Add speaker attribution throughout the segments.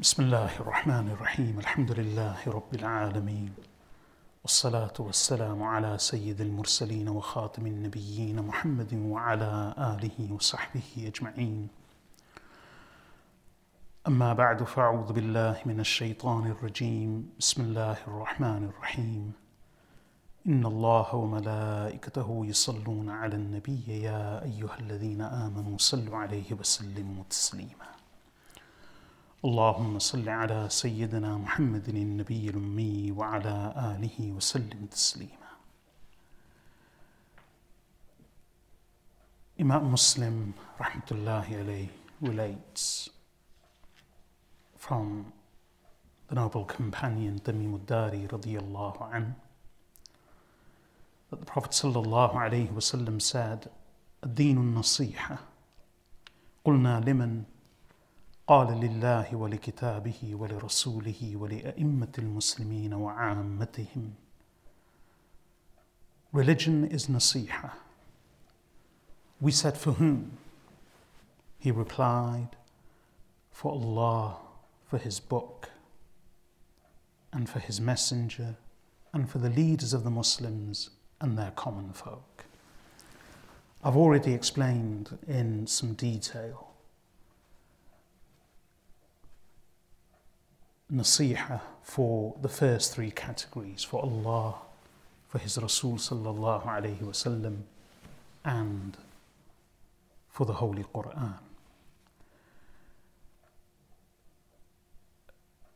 Speaker 1: بسم الله الرحمن الرحيم. الحمد لله رب العالمين. والصلاة والسلام على سيد المرسلين وخاتم النبيين محمد وعلى آله وصحبه أجمعين. أما بعد فأعوذ بالله من الشيطان الرجيم. بسم الله الرحمن الرحيم. إن الله وملائكته يصلون على النبي يا أيها الذين آمنوا صلوا عليه وسلموا تسليما. اللهم صل على سيدنا محمد النبي الأمي وعلى آله وسلم تسليما Imam Muslim rahmatullahi alayhi relates from the noble companion Tamim Dari radiyallahu anhu that the Prophet sallallahu alayhi wasallam said, الدين النصيحة قلنا لمن قال لله ولكتابه ولرسوله ولأئمة المسلمين وعامتهم Religion is nasiha. We said, For whom? He replied, For Allah, for His book, and for His messenger, and for the leaders of the Muslims and their common folk. I've already explained in some detail nasiha for the first three categories for Allah, for His Rasul sallallahu alayhi wasallam, and for the Holy Quran.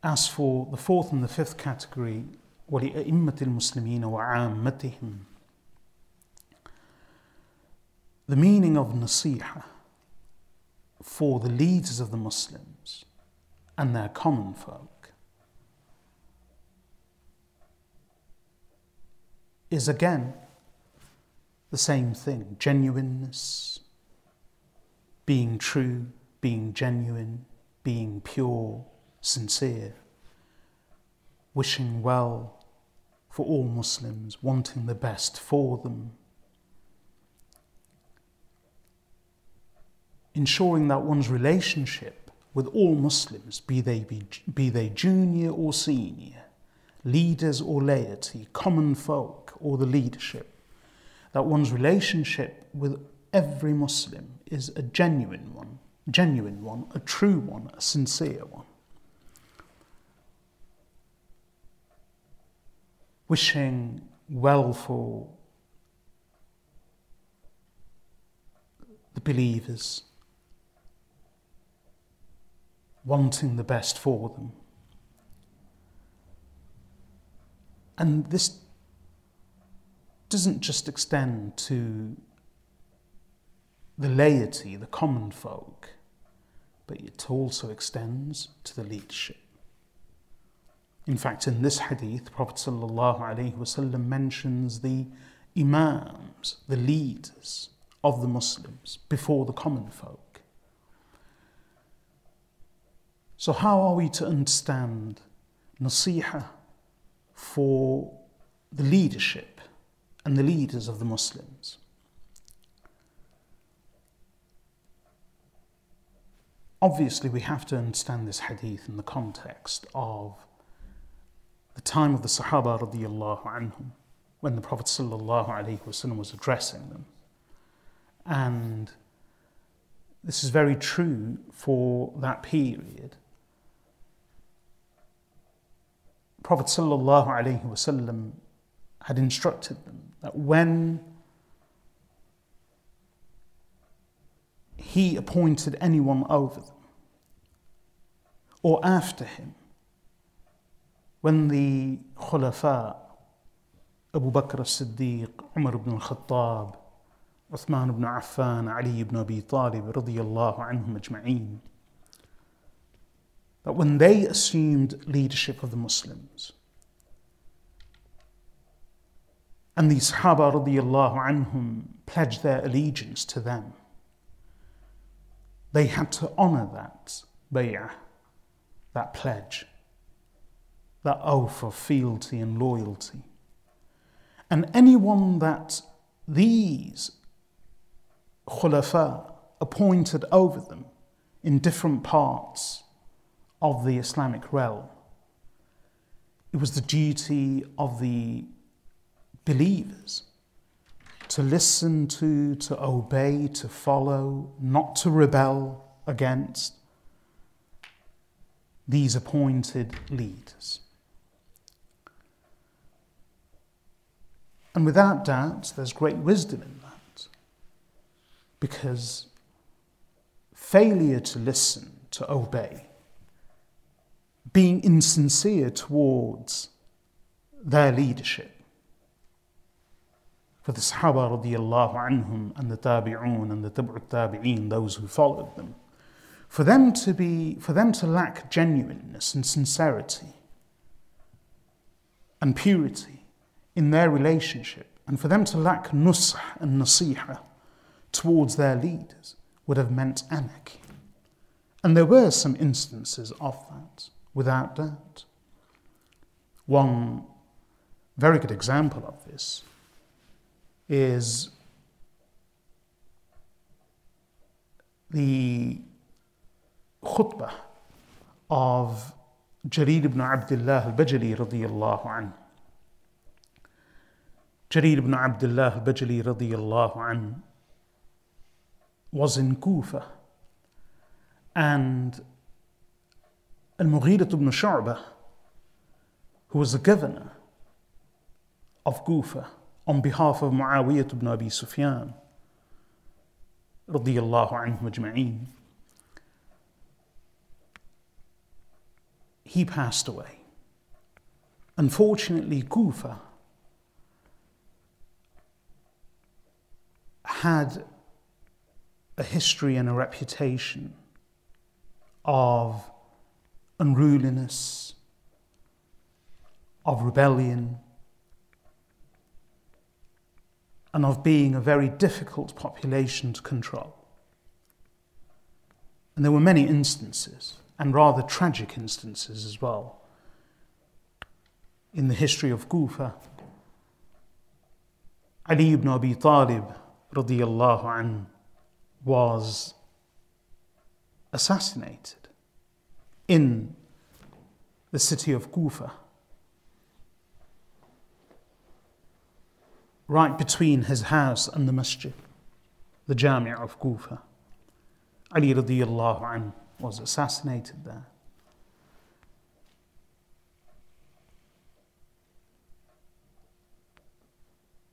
Speaker 1: As for the fourth and the fifth category, ولأئمة المسلمين وعامتهم The meaning of nasiha for the leaders of the Muslims and their common folk is again the same thing genuineness, being true, being genuine, being pure, sincere, wishing well for all Muslims, wanting the best for them. Ensuring that one's relationship with all Muslims, be they, be, be they junior or senior, leaders or laity, common folk or the leadership, that one's relationship with every Muslim is a genuine one, genuine one, a true one, a sincere one. Wishing well for the believers, wanting the best for them. And this doesn't just extend to the laity, the common folk, but it also extends to the leadership. In fact, in this hadith, Prophet ﷺ mentions the imams, the leaders of the Muslims before the common folk. So, how are we to understand nasiha for the leadership and the leaders of the Muslims? Obviously, we have to understand this hadith in the context of the time of the Sahaba radiallahu anhum, when the Prophet sallallahu alaihi wasallam was addressing them. And this is very true for that period. Prophet sallallahu alaihi wasallam had instructed them that when he appointed anyone over them or after him, when the Khulafa, Abu Bakr as-Siddiq, Umar ibn al-Khattab, Uthman ibn Affan, Ali ibn Abi Talib, radiyallahu anhum ajma'een, that when they assumed leadership of the Muslims, and the Sahaba radiyallahu anhum pledged their allegiance to them, they had to honor that bay'ah, that pledge, that oath of fealty and loyalty. And anyone that these khulafa appointed over them in different parts of the Islamic realm. It was the duty of the believers to listen to, to obey, to follow, not to rebel against these appointed leaders. And without doubt, there's great wisdom in that. Because failure to listen, to obey, being insincere towards their leadership, for the Sahaba radiallahu anhum and the Tabi'un and the Tabu'ut Tabi'een, those who followed them, for them to be, for them to lack genuineness and sincerity and purity in their relationship, and for them to lack nusah and nasiha towards their leaders would have meant anarchy. And there were some instances of that, without doubt. One very good example of this is the khutbah of Jarir ibn Abdullah al-Bajali radiyallahu anhu. Jarir ibn Abdullah al-Bajali radiyallahu anhu was in Kufa and Al-Mughira ibn Shu'bah who was the governor of Kufa on behalf of Muawiyah ibn Abi Sufyan radiyallahu anhu ajma'een he passed away. Unfortunately, Kufa had a history and a reputation of unruliness, of rebellion, and of being a very difficult population to control. And there were many instances, and rather tragic instances as well, in the history of Kufa. Ali ibn Abi Talib radiallahu was assassinated in the city of Kufa, right between his house and the masjid, the Jami' of Kufa. Ali radiallahu anhu was assassinated there.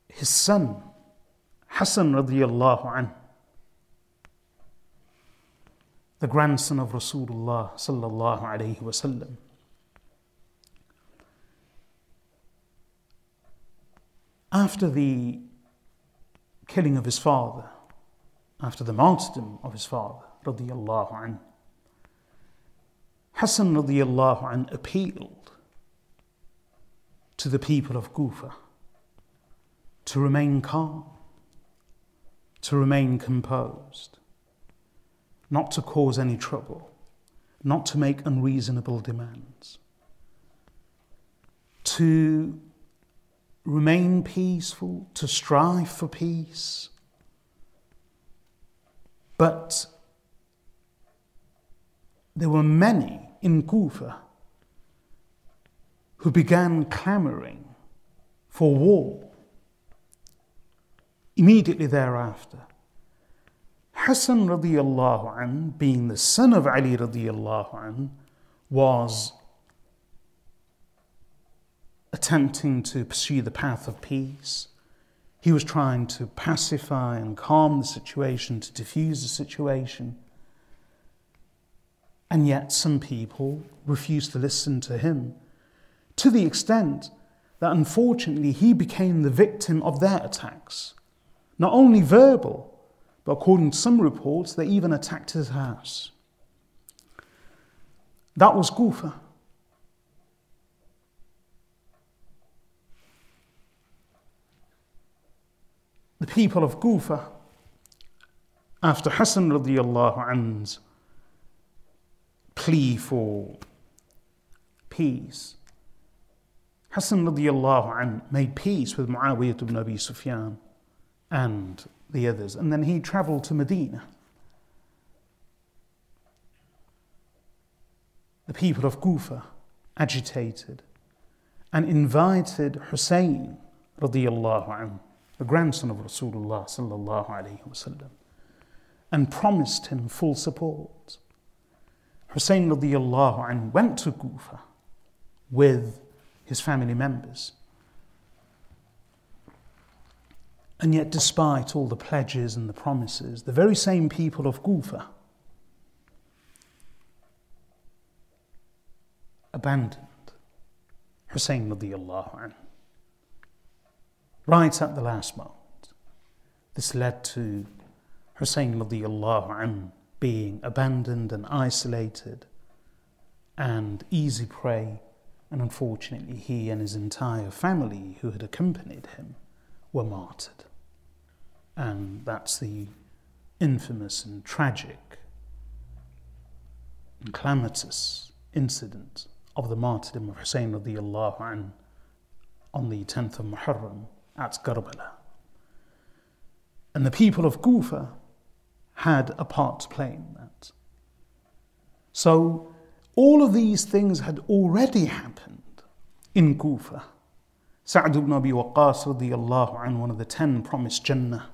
Speaker 1: His son, Hassan radiallahu anhu, the grandson of Rasulullah sallallahu alayhi wasallam, after the killing of his father, after the martyrdom of his father, radiallahu anhu, Hassan radiallahu appealed to the people of Kufa to remain calm, to remain composed, not to cause any trouble, not to make unreasonable demands, to remain peaceful, to strive for peace, but there were many in Kufa who began clamoring for war. Immediately thereafter, Hassan radiallahu an, being the son of Ali radiallahu an, was attempting to pursue the path of peace. He was trying to pacify and calm the situation, to diffuse the situation. And yet, some people refused to listen to him to the extent that unfortunately he became the victim of their attacks. Not only verbal, but according to some reports, they even attacked his house. That was Kufa. The people of Kufa, after Hassan radiallahu anhu's plea for peace. Hassan radiallahu an made peace with Muawiyah ibn Abi Sufyan and the others, and then he travelled to Medina. the people of Kufa agitated and invited Hussein radiallahu anhu, the grandson of Rasulullah sallallahu alayhi wasallam, and promised him full support. Hussein radiallahu anhu went to Kufa with his family members. And yet, despite all the pledges and the promises, the very same people of Kufa abandoned Hussein radiallahu anhu. Right at the last moment. This led to Hussein anhu being abandoned and isolated and easy prey. And unfortunately, he and his entire family who had accompanied him were martyred. And that's the infamous and tragic and calamitous incident of the martyrdom of Hussein anh on the 10th of Muharram at Karbala. And the people of Kufa had a part to play in that. So all of these things had already happened in Kufa. Sa'd ibn Abi Waqqas radiallahu anh, one of the ten promised Jannah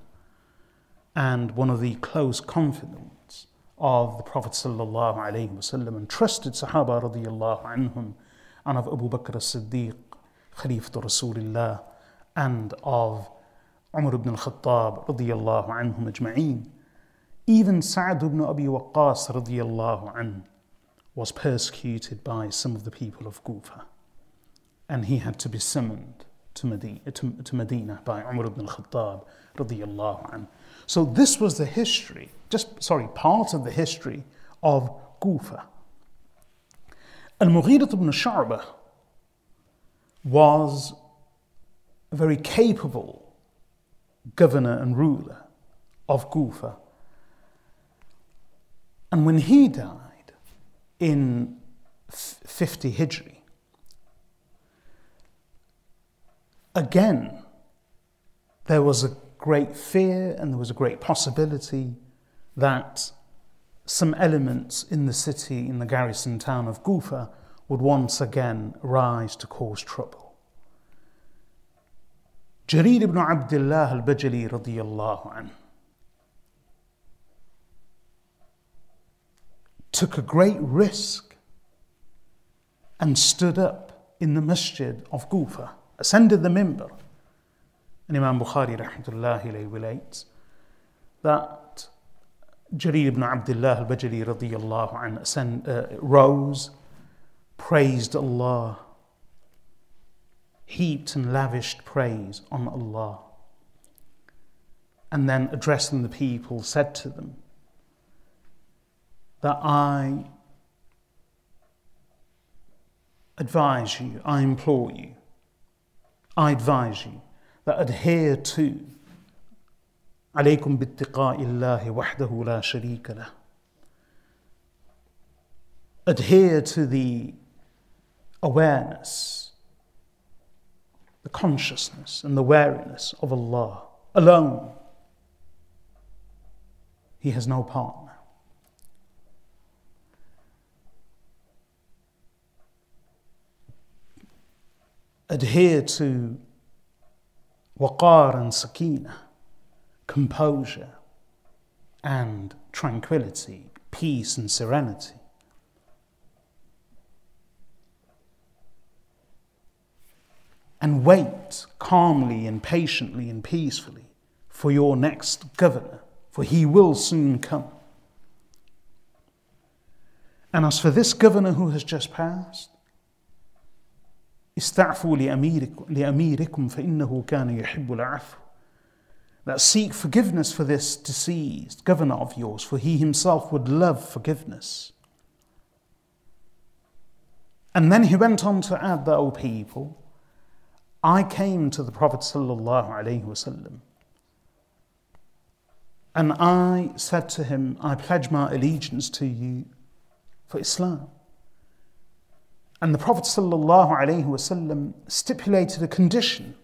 Speaker 1: and one of the close confidants of the Prophet sallallahu alaihi wasallam and trusted Sahaba radiallahu anhum and of Abu Bakr as-Siddiq, Khalifat Rasulullah and of Umar ibn al-Khattab radiallahu anhum ajma'een. Even Sa'd ibn Abi Waqqas radiallahu anh was persecuted by some of the people of Kufa and he had to be summoned to Medina, to, to Medina by Umar ibn al-Khattab radiallahu anh. So this was the history, just sorry, part of the history of Kufa. Al-Mughirah ibn Shu'bah was a very capable governor and ruler of Kufa. And when he died in 50 Hijri, again, there was a great fear and there was a great possibility that some elements in the city, in the garrison town of Kufa, would once again rise to cause trouble. Jarir ibn Abdullah al-Bajali radiyallahu anhu took a great risk and stood up in the masjid of Kufa, ascended the mimbar, and Imam Bukhari rahmatullahi relates that Jarir ibn Abdullah al-Bajali radiyallahu anhu uh, rose, praised Allah, heaped and lavished praise on Allah, and then addressing the people said to them that I advise you, I implore you, I advise you that adhere to عليكم باتقاء الله وحده لا شريك له adhere to the awareness the consciousness and the wariness of Allah alone he has no partner adhere to waqar and sakina, composure and tranquility, peace and serenity. And wait calmly and patiently and peacefully for your next governor, for he will soon come. And as for this governor who has just passed, استعفوا لأميركم فإنه كان يحب العفو that seek forgiveness for this deceased governor of yours, for he himself would love forgiveness. And then he went on to add that, O people, I came to the Prophet wasallam, and I said to him, I pledge my allegiance to you for Islam. And the Prophet ﷺ stipulated a condition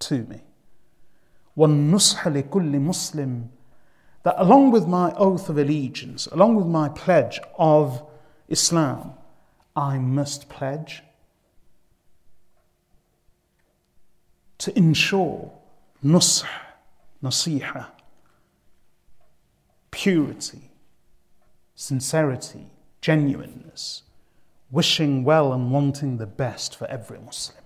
Speaker 1: to me. وَالنُّصْحَ لِكُلِّ Muslim that along with my oath of allegiance, along with my pledge of Islam, I must pledge to ensure nusr, nasiha, purity, sincerity, genuineness, wishing well and wanting the best for every Muslim.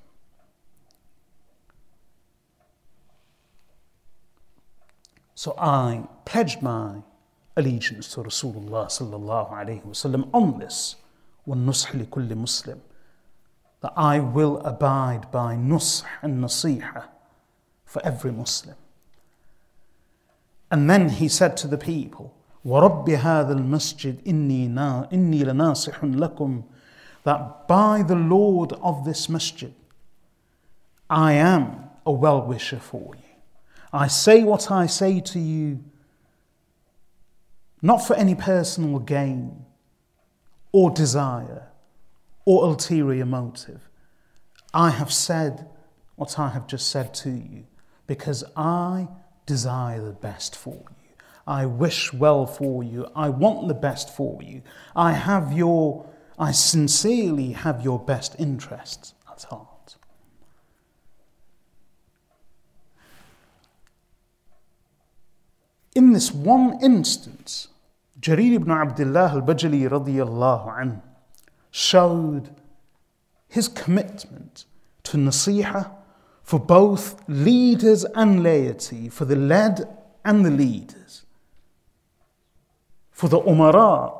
Speaker 1: So I pledged my allegiance to Rasulullah sallallahu alayhi wasallam on this, وَالنُّصْحِ لِكُلِّ Muslim, that I will abide by nush and nasiha for every Muslim. And then he said to the people, وَرَبِّ هَذَا الْمَسْجِدِ إِنِّي, نا إني لَنَاصِحٌ لَكُمْ That by the Lord of this masjid, I am a well-wisher for you. I say what I say to you, not for any personal gain or desire or ulterior motive. I have said what I have just said to you because I desire the best for you. I wish well for you. I want the best for you. I have your, I sincerely have your best interests at heart. In this one instance, Jarir ibn Abdullah al-Bajali radiyallahu anhu showed his commitment to nasiha for both leaders and laity, for the led and the leaders, for the umara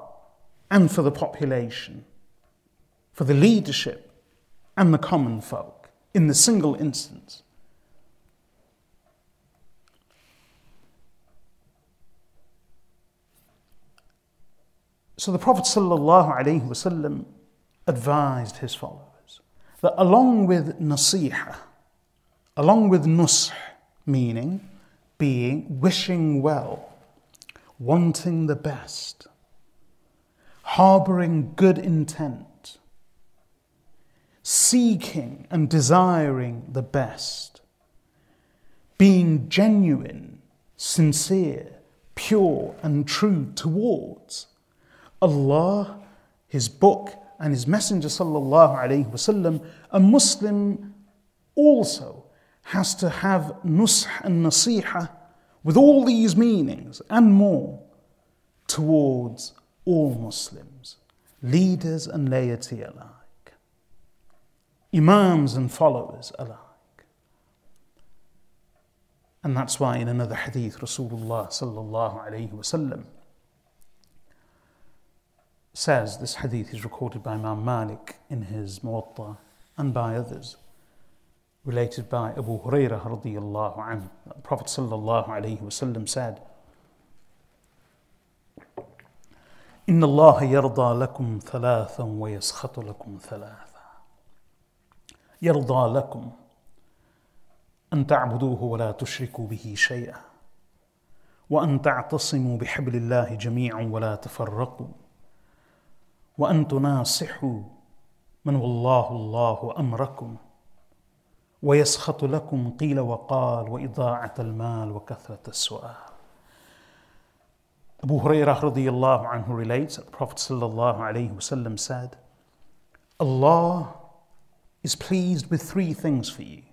Speaker 1: and for the population, for the leadership and the common folk in the single instance. So the Prophet ﷺ advised his followers that along with nasiha, along with nush, meaning being, wishing well, wanting the best, harboring good intent, seeking and desiring the best, being genuine, sincere, pure, and true towards Allah, His Book, and His Messenger sallallahu alaihi wasallam, a Muslim also has to have nush and nasiha with all these meanings and more towards all Muslims, leaders and laity alike, imams and followers alike. And that's why in another hadith, Rasulullah sallallahu alayhi wasallam says this hadith is recorded by Imam Malik in his Muwatta and by others related by Abu Hurairah radiyallahu anhu. The Prophet sallallahu alayhi wasallam said, إن الله يرضى لكم ثلاثا ويسخط لكم ثلاثا يرضى لكم أن تعبدوه ولا تشركوا به شيئا وأن تعتصموا بحبل الله جميعا ولا تفرقوا وأن تناصحوا من والله الله أمركم ويسخط لكم قيل وقال وإضاعة المال وكثرة السؤال Abu Hurairah radiallahu anhu relates that the Prophet sallallahu alayhi wasallam said, Allah is pleased with three things for you,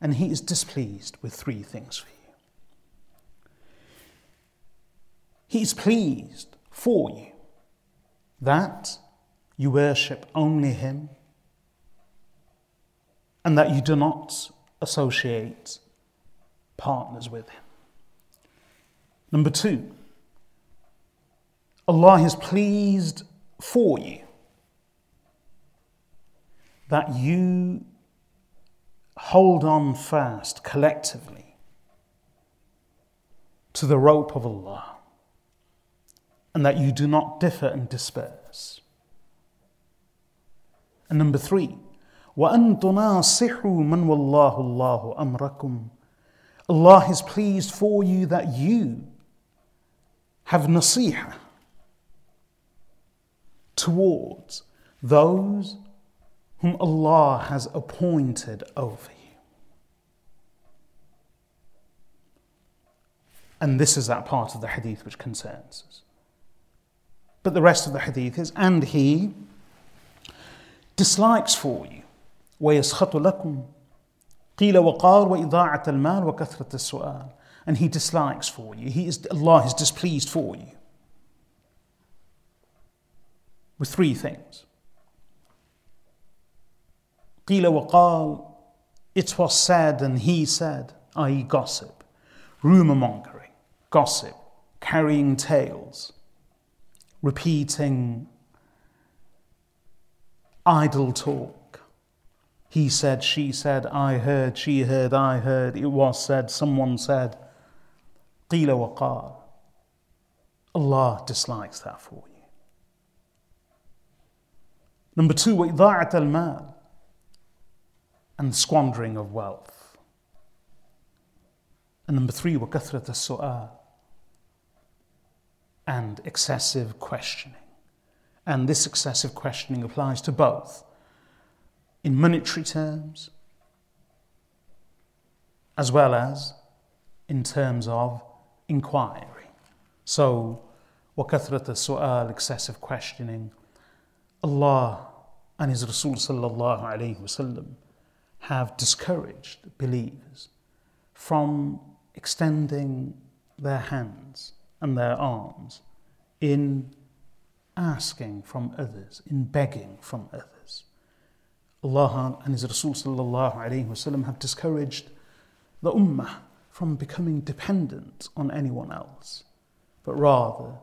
Speaker 1: and He is displeased with three things for you. He is pleased for you that you worship only Him and that you do not associate partners with Him. Number two, Allah is pleased for you that you hold on fast collectively to the rope of Allah and that you do not differ and disperse. And number three, وأن تناصحوا من والله الله أمركم Allah is pleased for you that you have nasiha towards those whom Allah has appointed over you. And this is that part of the hadith which concerns us. But the rest of the hadith is, and he dislikes for you. وَيَسْخَطُ لَكُمْ قِيلَ وَقَالْ وَإِضَاعَةَ الْمَالِ وَكَثْرَةَ السُّؤَالِ And He dislikes for you. He is, Allah is displeased for you. With three things. قِيلَ وَقَالْ It was said and he said, i.e. gossip, rumour mongering, gossip, carrying tales, repeating idle talk. He said, she said, I heard, she heard, I heard, it was said, someone said. قيل وقال. Allah dislikes that for you. Number two, وإضاعة المال and squandering of wealth. And number three, وكثرة السؤال and excessive questioning. And this excessive questioning applies to both in monetary terms as well as in terms of inquiry. So, وكثرة السؤال, excessive questioning, Allah and His Rasul sallallahu alayhi wasallam have discouraged believers from extending their hands and their arms in asking from others, in begging from others. Allah and His Rasul وسلم, have discouraged the Ummah from becoming dependent on anyone else, but rather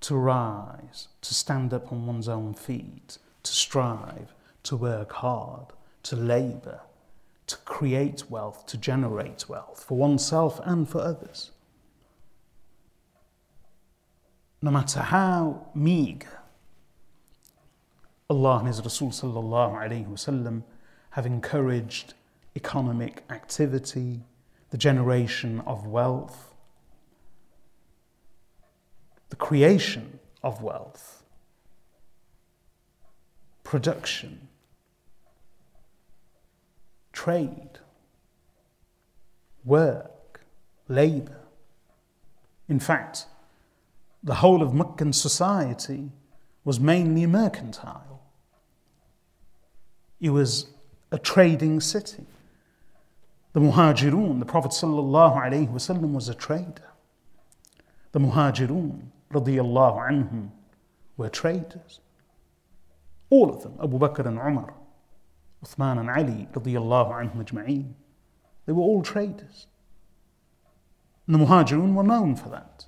Speaker 1: to rise, to stand up on one's own feet, to strive, to work hard, to labour, to create wealth, to generate wealth for oneself and for others. No matter how meagre Allah and His Rasul wasallam have encouraged economic activity, the generation of wealth, the creation of wealth, production, trade, work, labour. In fact, the whole of Meccan society was mainly mercantile. It was a trading city. The Muhajirun, the Prophet ﷺ was a trader. The Muhajirun, radiallahu anhum, were traders. All of them, Abu Bakr and Umar, Uthman and Ali, radiallahu anhum they were all traders. And the Muhajirun were known for that.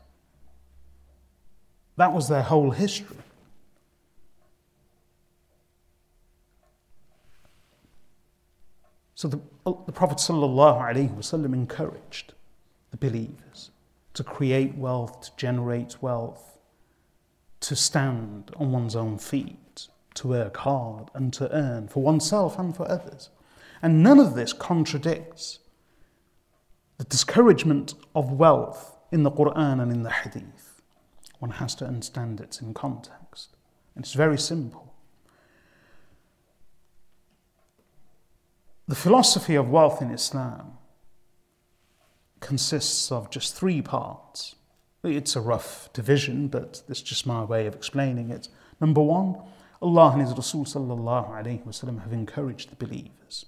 Speaker 1: That was their whole history. So the, the Prophet ﷺ encouraged the believers to create wealth, to generate wealth, to stand on one's own feet, to work hard and to earn for oneself and for others. And none of this contradicts the discouragement of wealth in the Quran and in the Hadith. One has to understand it in context. And it's very simple. The philosophy of wealth in Islam consists of just three parts. It's a rough division, but is just my way of explaining it. Number one, Allah and His Rasul sallallahu have encouraged the believers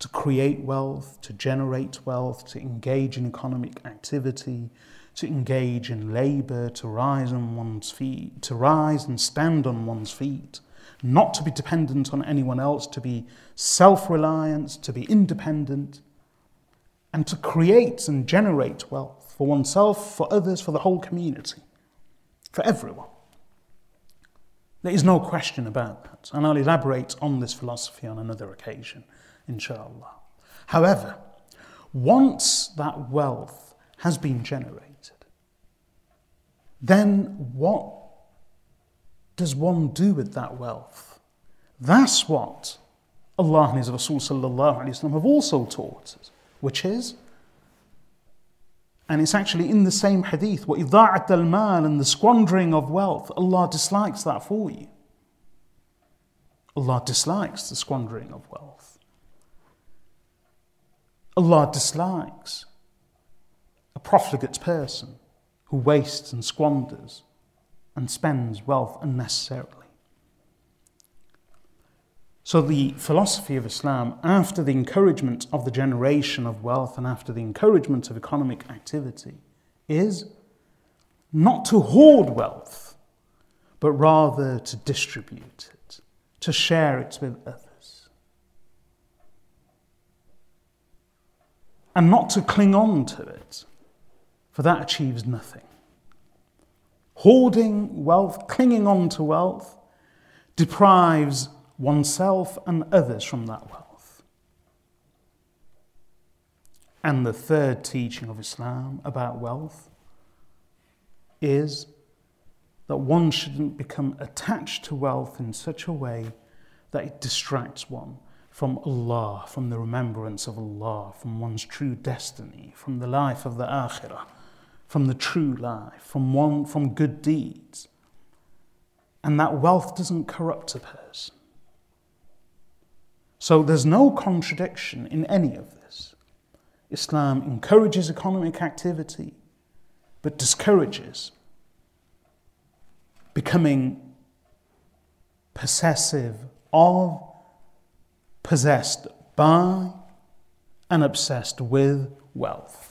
Speaker 1: to create wealth, to generate wealth, to engage in economic activity, to engage in labor, to rise on one's feet, to rise and stand on one's feet, not to be dependent on anyone else, to be self reliant, to be independent, and to create and generate wealth for oneself, for others, for the whole community, for everyone. There is no question about that, and I'll elaborate on this philosophy on another occasion, inshallah. However, once that wealth has been generated, then what does one do with that wealth? That's what Allah and His Rasul have also taught us, which is, and it's actually in the same hadith, وَإِضَاعَةَ الْمَالِ and the squandering of wealth, Allah dislikes that for you. Allah dislikes the squandering of wealth. Allah dislikes a profligate person who wastes and squanders and spends wealth unnecessarily. So, the philosophy of Islam, after the encouragement of the generation of wealth and after the encouragement of economic activity, is not to hoard wealth, but rather to distribute it, to share it with others. And not to cling on to it, for that achieves nothing. Hoarding wealth, clinging on to wealth, deprives oneself and others from that wealth. And the third teaching of Islam about wealth is that one shouldn't become attached to wealth in such a way that it distracts one from Allah, from the remembrance of Allah, from one's true destiny, from the life of the akhirah, from the true life, from one from good deeds. And that wealth doesn't corrupt a person. So there's no contradiction in any of this. Islam encourages economic activity, but discourages becoming possessive of, possessed by, and obsessed with wealth.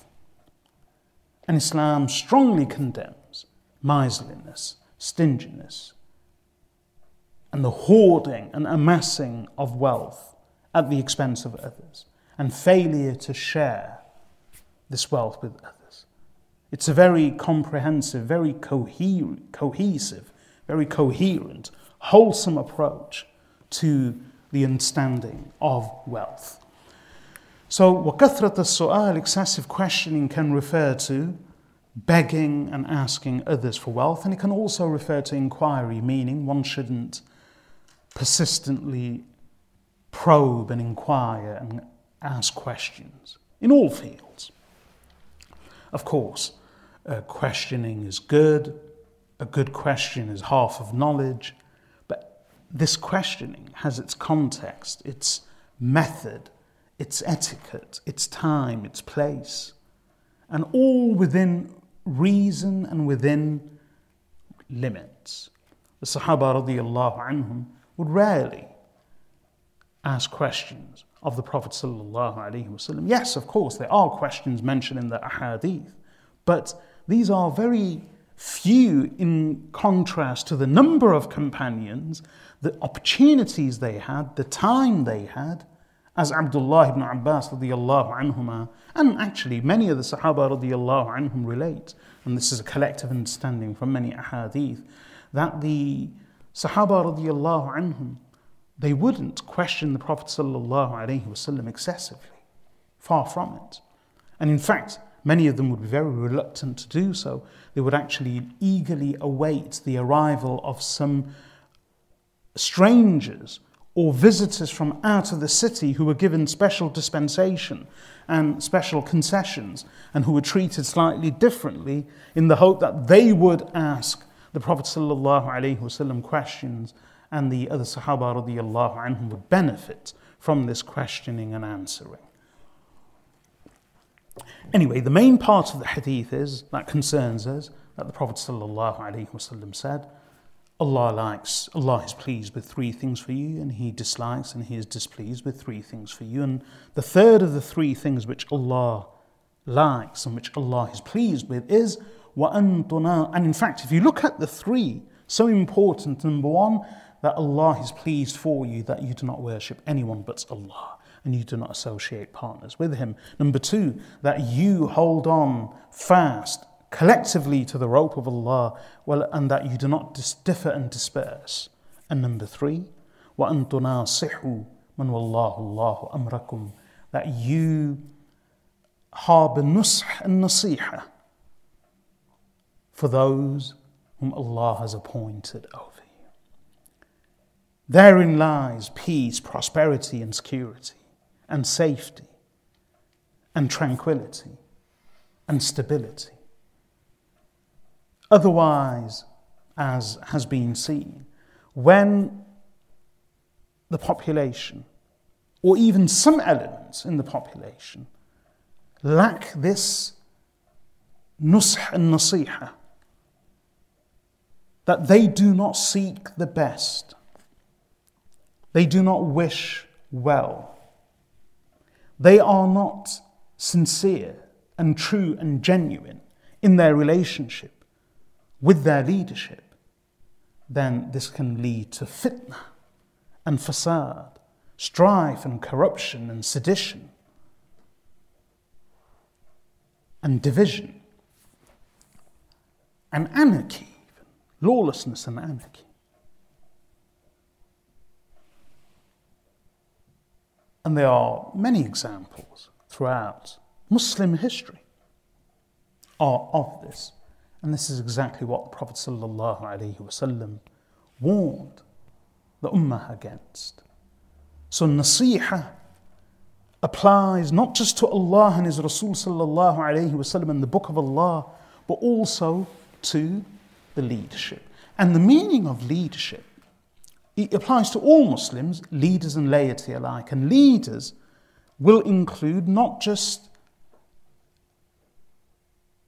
Speaker 1: And Islam strongly condemns miserliness, stinginess, and the hoarding and amassing of wealth at the expense of others and failure to share this wealth with others. It's a very comprehensive, very cohesive, very coherent, wholesome approach to the understanding of wealth. So, وكثرة السؤال, excessive questioning, can refer to begging and asking others for wealth, and it can also refer to inquiry, meaning one shouldn't persistently probe and inquire and ask questions in all fields. Of course, uh, questioning is good, a good question is half of knowledge, but this questioning has its context, its method, its etiquette, its time, its place, and all within reason and within limits. The Sahaba radiallahu anhum would rarely ask questions of the Prophet ﷺ. Yes, of course, there are questions mentioned in the ahadith, but these are very few in contrast to the number of companions, the opportunities they had, the time they had, as Abdullah ibn Abbas radiallahu anhuma, and actually many of the Sahaba radiallahu anhum relate, and this is a collective understanding from many ahadith, that the Sahaba radiallahu anhum they wouldn't question the Prophet ﷺ excessively. Far from it. And in fact, many of them would be very reluctant to do so. They would actually eagerly await the arrival of some strangers or visitors from out of the city who were given special dispensation and special concessions and who were treated slightly differently in the hope that they would ask the Prophet ﷺ questions and the other Sahaba radiallahu would benefit from this questioning and answering. Anyway, the main part of the hadith is that concerns us that the Prophet ﷺ said, Allah likes, Allah is pleased with three things for you, and He dislikes and He is displeased with three things for you. And the third of the three things which Allah likes and which Allah is pleased with is وَأَنْتُنَا And in fact, if you look at the three, so important, number one, that Allah is pleased for you that you do not worship anyone but Allah and you do not associate partners with Him. Number two, that you hold on fast collectively to the rope of Allah well, and that you do not differ and disperse. And number three, وَأَن تُنَاصِحُوا مَنْ وَاللَّهُ اللَّهُ أَمْرَكُمْ That you harbour nusх and nasiha for those whom Allah has appointed over. Therein lies peace, prosperity, and security, and safety, and tranquility, and stability. Otherwise, as has been seen, when the population, or even some elements in the population, lack this nush and nasiha, that they do not seek the best They do not wish well. They are not sincere and true and genuine in their relationship with their leadership, then this can lead to fitna and fasad, strife and corruption and sedition and division and anarchy, lawlessness and anarchy. And there are many examples throughout Muslim history of this. And this is exactly what the Prophet ﷺ warned the Ummah against. So nasiha applies not just to Allah and His Rasul ﷺ and the Book of Allah, but also to the leadership. And the meaning of leadership it applies to all Muslims, leaders and laity alike. And leaders will include not just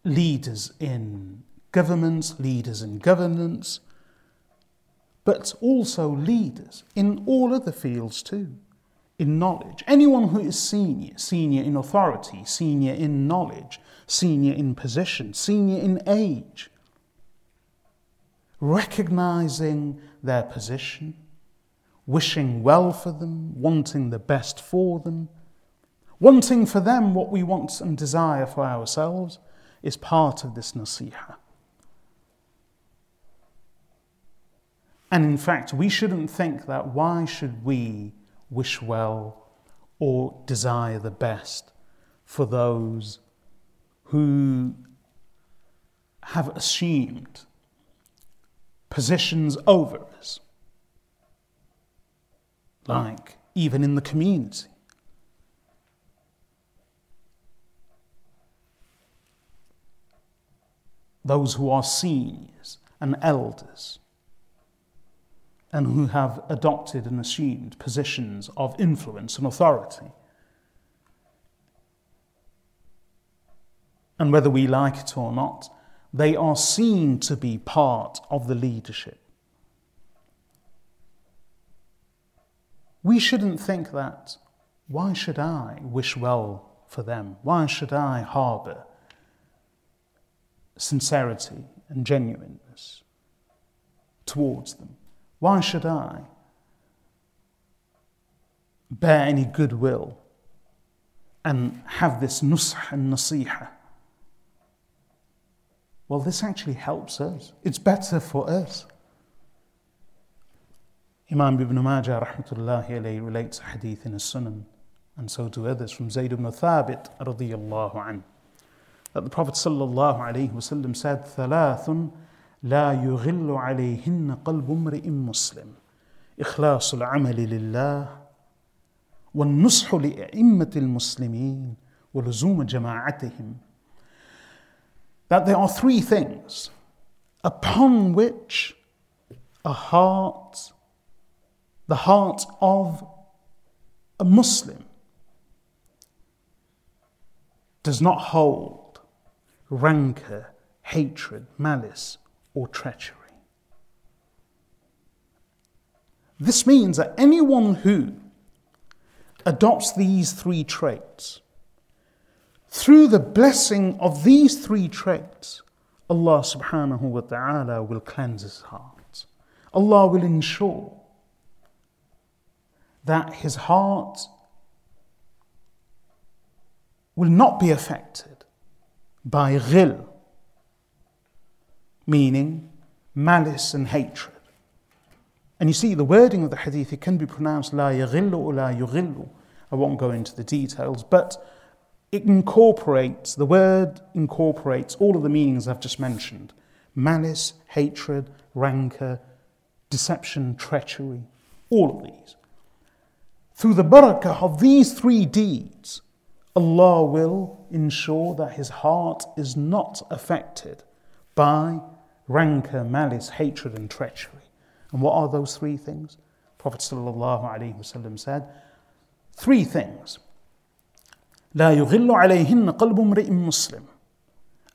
Speaker 1: leaders in governments, leaders in governance, but also leaders in all other fields too, in knowledge. Anyone who is senior, senior in authority, senior in knowledge, senior in position, senior in age, recognizing their position, wishing well for them, wanting the best for them, wanting for them what we want and desire for ourselves is part of this nasiha. And in fact, we shouldn't think that why should we wish well or desire the best for those who have assumed positions over us, like even in the community. Those who are seniors and elders and who have adopted and assumed positions of influence and authority. And whether we like it or not, they are seen to be part of the leadership. We shouldn't think that, why should I wish well for them? Why should I harbour sincerity and genuineness towards them? Why should I bear any goodwill and have this nush and nasiha? Well, this actually helps us. It's better for us. Imam ibn Majah rahmatullahi alayhi relates a hadith in his Sunan, and so do others from Zayd ibn Thabit radiyallahu anhu, that the Prophet sallallahu alayhi wasallam said, ثَلَاثٌ لا يغل عليهن قلب امرئ مسلم إخلاص العمل لله والنصح لأئمة المسلمين ولزوم جماعتهم that there are three things upon which a heart, the heart of a Muslim, does not hold rancor, hatred, malice, or treachery. This means that anyone who adopts these three traits through the blessing of these three traits, Allah subhanahu wa ta'ala will cleanse his heart. Allah will ensure that his heart will not be affected by ghil, meaning malice and hatred. And you see, the wording of the hadith, it can be pronounced la yaghillu or la yughillu. I won't go into the details, but it incorporates, the word incorporates all of the meanings I've just mentioned malice, hatred, rancor, deception, treachery, all of these. Through the barakah of these three deeds, Allah will ensure that his heart is not affected by rancor, malice, hatred, and treachery. And what are those three things? Prophet ﷺ said, three things. لا يغل عليهن قلب امرئ مسلم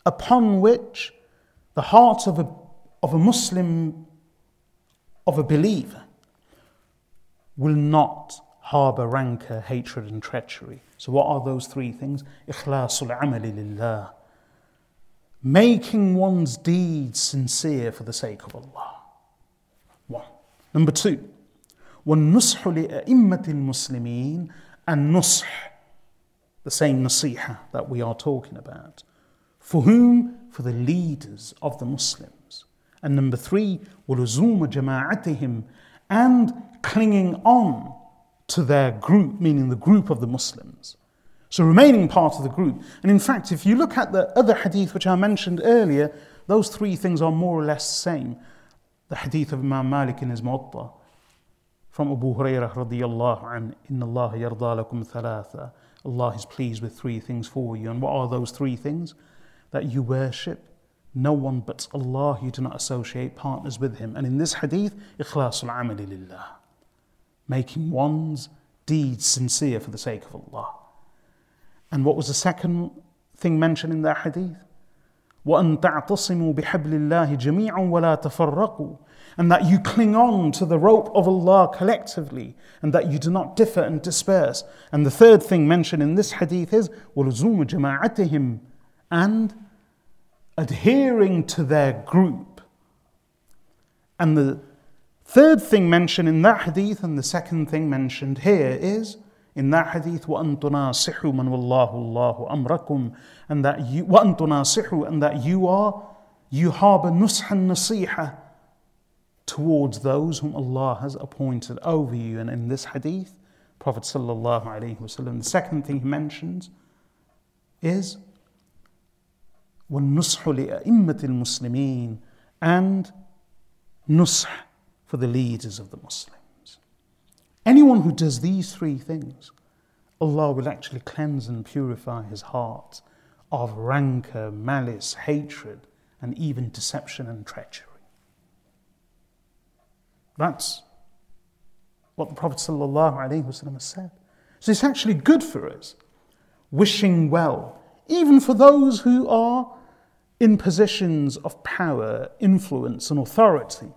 Speaker 1: upon which the heart of a, of a Muslim, of a believer, will not harbour rancor, hatred, and treachery. So, what are those three things? Ikhlasul amali lillah. Making one's deeds sincere for the sake of Allah. One. Number two, والنصح لأئمة المسلمين النصح the same nasiha that we are talking about. For whom? For the leaders of the Muslims. And number three, ولزوم جماعتهم and clinging on to their group, meaning the group of the Muslims. So remaining part of the group. And in fact, if you look at the other hadith which I mentioned earlier, those three things are more or less same. The hadith of Imam Malik in his Muwatta from Abu Hurairah radiyallahu an, Inna Allah yarda lakum thalatha. Allah is pleased with three things for you. And what are those three things? That you worship no one but Allah, you do not associate partners with Him. And in this hadith, ikhlasul amali lillah, making one's deeds sincere for the sake of Allah. And what was the second thing mentioned in that hadith? وأن تعتصموا بحبل الله جميعا ولا تفرقوا and that you cling on to the rope of Allah collectively and that you do not differ and disperse. And the third thing mentioned in this hadith is وَلُزُومُ جَمَاعَتِهِمْ and adhering to their group. And the third thing mentioned in that hadith and the second thing mentioned here is in that hadith, وَأَن تُنَاصِحُ مَنْ وَاللَّهُ اللَّهُ أَمْرَكُمْ and that you, وَأَن تُنَاصِحُ and that you are, you harbor نُصْحًا nasiha towards those whom Allah has appointed over you. And in this hadith, Prophet sallallahu alaihi wasallam, the second thing he mentions is وَالنُّصْحُ لِأَئِمَّةِ الْمُسْلِمِينَ and nush for the leaders of the Muslims. Anyone who does these three things, Allah will actually cleanse and purify his heart of rancor, malice, hatred, and even deception and treachery. That's what the Prophet ﷺ said. So it's actually good for us, wishing well, even for those who are in positions of power, influence, and authority.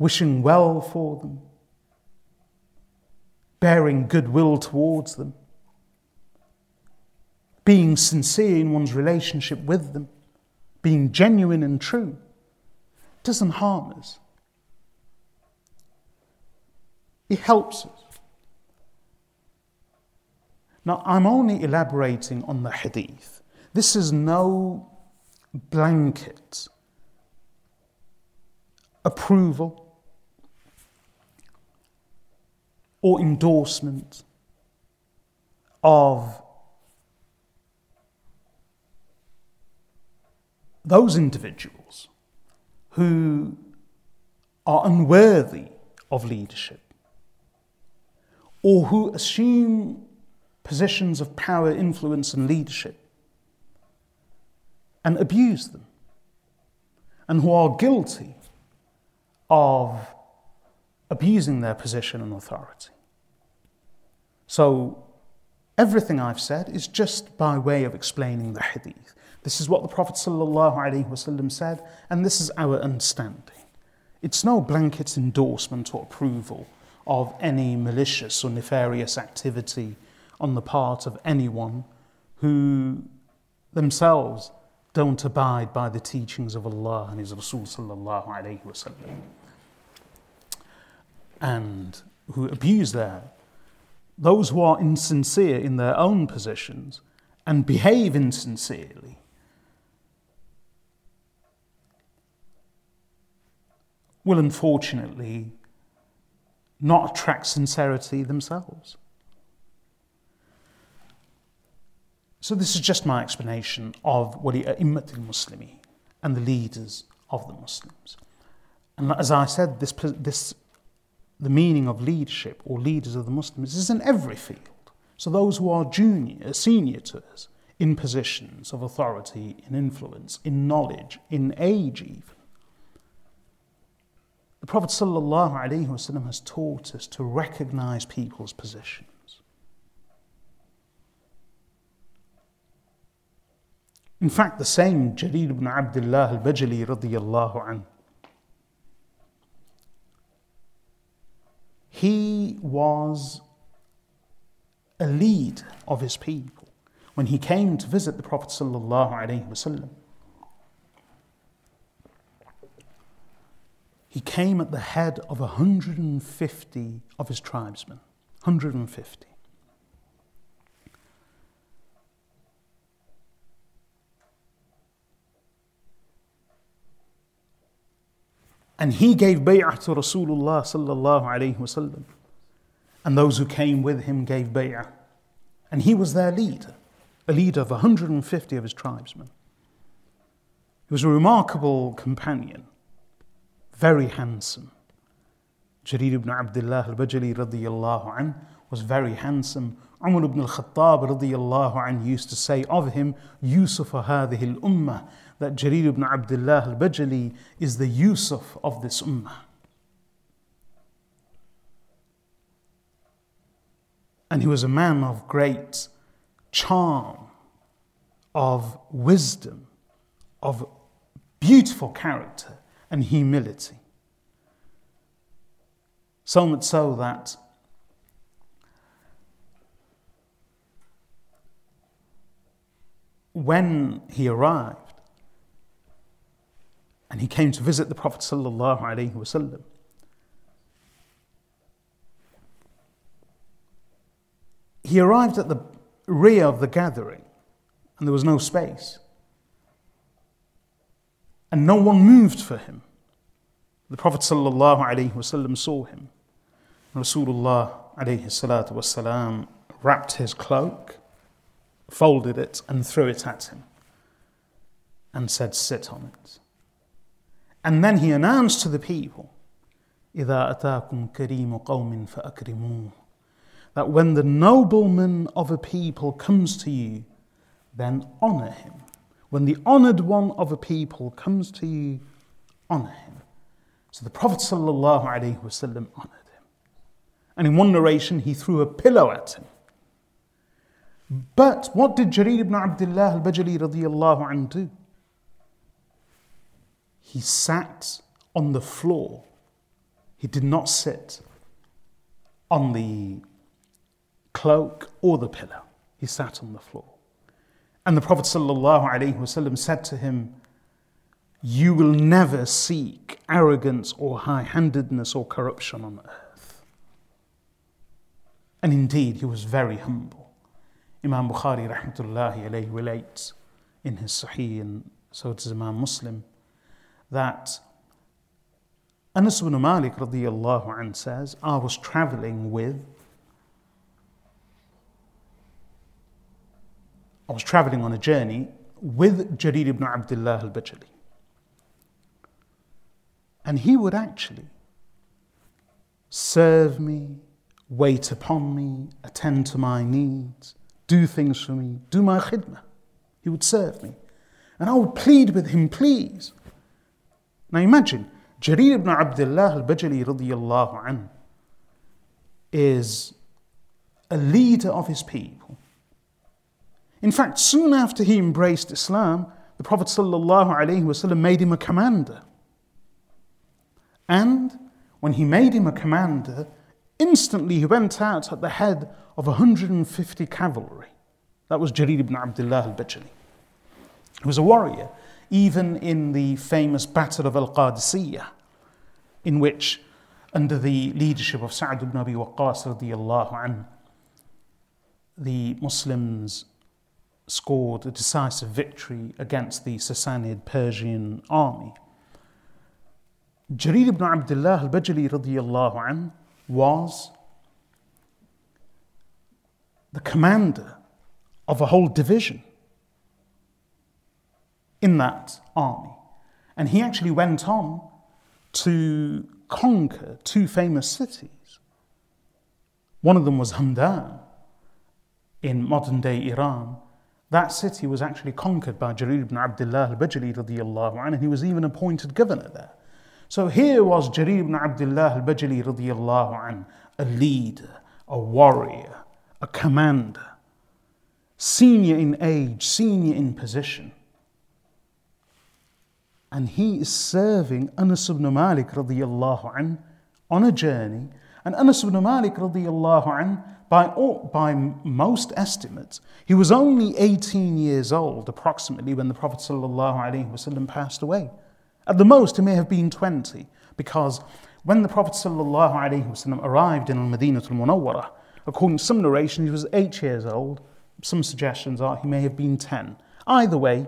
Speaker 1: Wishing well for them, bearing goodwill towards them, being sincere in one's relationship with them, being genuine and true, doesn't harm us. It helps us. Now, I'm only elaborating on the hadith. This is no blanket approval or endorsement of those individuals who are unworthy of leadership or who assume positions of power, influence, and leadership and abuse them, and who are guilty of abusing their position and authority. So, everything I've said is just by way of explaining the hadith. This is what the Prophet ﷺ said, and this is our understanding. It's no blanket endorsement or approval of any malicious or nefarious activity on the part of anyone who themselves don't abide by the teachings of Allah and His Rasul and who abuse their those who are insincere in their own positions and behave insincerely will unfortunately not attract sincerity themselves. So this is just my explanation of wali a'immat al-Muslimi and the leaders of the Muslims. And as I said, this, this, the meaning of leadership or leaders of the Muslims is in every field. So those who are junior, senior to us, in positions of authority, in influence, in knowledge, in age even. The Prophet ﷺ has taught us to recognize people's positions. In fact, the same Jarir ibn Abdullah al-Bajali radiyallahu anhu he was a lead of his people when he came to visit the Prophet wasallam. He came at the head of 150 of his tribesmen. 150. And he gave bay'ah to Rasulullah sallallahu alayhi wasallam. And those who came with him gave bay'ah. And he was their leader, a leader of 150 of his tribesmen. He was a remarkable companion, very handsome. Jarir ibn Abdullah al-Bajali radiyallahu an was very handsome. Umar ibn al-Khattab radiyallahu an used to say of him, Yusuf hadhihi al-ummah, that Jarir ibn Abdullah al-Bajali is the Yusuf of this ummah. And he was a man of great charm, of wisdom, of beautiful character and humility. So much so that when he arrived, and he came to visit the Prophet wasallam. He arrived at the rear of the gathering and there was no space. And no one moved for him. The Prophet wasallam saw him. Rasulullah wasalam wrapped his cloak, folded it, and threw it at him and said, Sit on it. And then he announced to the people, إِذَا أَتَاكُمْ كَرِيمُ قَوْمٍ فَأَكْرِمُوهُ That when the nobleman of a people comes to you, then honor him. When the honored one of a people comes to you, honor him. So the Prophet ﷺ honored him. And in one narration, he threw a pillow at him. But what did Jarir ibn Abdullah al-Bajali radiallahu anhu do? He sat on the floor. He did not sit on the cloak or the pillow. He sat on the floor. And the Prophet ﷺ said to him, You will never seek arrogance or high handedness or corruption on earth. And indeed, he was very humble. Imam Bukhari rahmatullahi alayhi relates in his Sahih, and so does Imam Muslim that Anas ibn Malik radiallahu anh says, I was traveling with I was traveling on a journey with Jarir ibn Abdullah al-Bajali. And he would actually serve me, wait upon me, attend to my needs, do things for me, do my khidmah. He would serve me. And I would plead with him, please, now imagine, Jarir ibn Abdullah al-Bajali radiyallahu anhu is a leader of his people. In fact, soon after he embraced Islam, the Prophet ﷺ made him a commander. And when he made him a commander, instantly he went out at the head of 150 cavalry. That was Jarir ibn Abdullah al-Bajali. He was a warrior even in the famous Battle of Al Qadisiyah, in which, under the leadership of Sa'd ibn Abi Waqqas anhu, the Muslims scored a decisive victory against the Sassanid Persian army. Jarir ibn Abdullah al-Bajali radiallahu anhu was the commander of a whole division in that army. And he actually went on to conquer two famous cities. One of them was Hamadan in modern day Iran. That city was actually conquered by Jarir ibn Abdullah al-Bajali radiallahu anhu, and he was even appointed governor there. So here was Jarir ibn Abdullah al-Bajali radiallahu anhu, a leader, a warrior, a commander, senior in age, senior in position and he is serving Anas ibn Malik radiallahu an on a journey And Anas ibn Malik radiallahu anh, by, all, by most estimates, he was only 18 years old approximately when the Prophet ﷺ passed away. At the most, he may have been 20, because when the Prophet ﷺ arrived in Al-Madinah al-Munawwarah, according to some narration, he was 8 years old. Some suggestions are he may have been 10. Either way,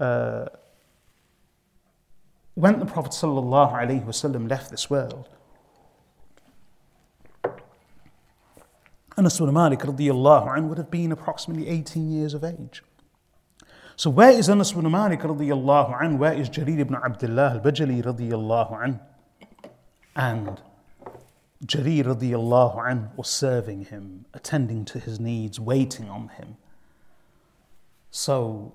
Speaker 1: uh, when the Prophet ﷺ left this world, Anas ibn Malik radiallahu anh would have been approximately 18 years of age. So where is Anas ibn Malik radiallahu anh? Where is Jarir ibn Abdullah al-Bajali radiallahu anh? And Jarir radiallahu anh was serving him, attending to his needs, waiting on him. So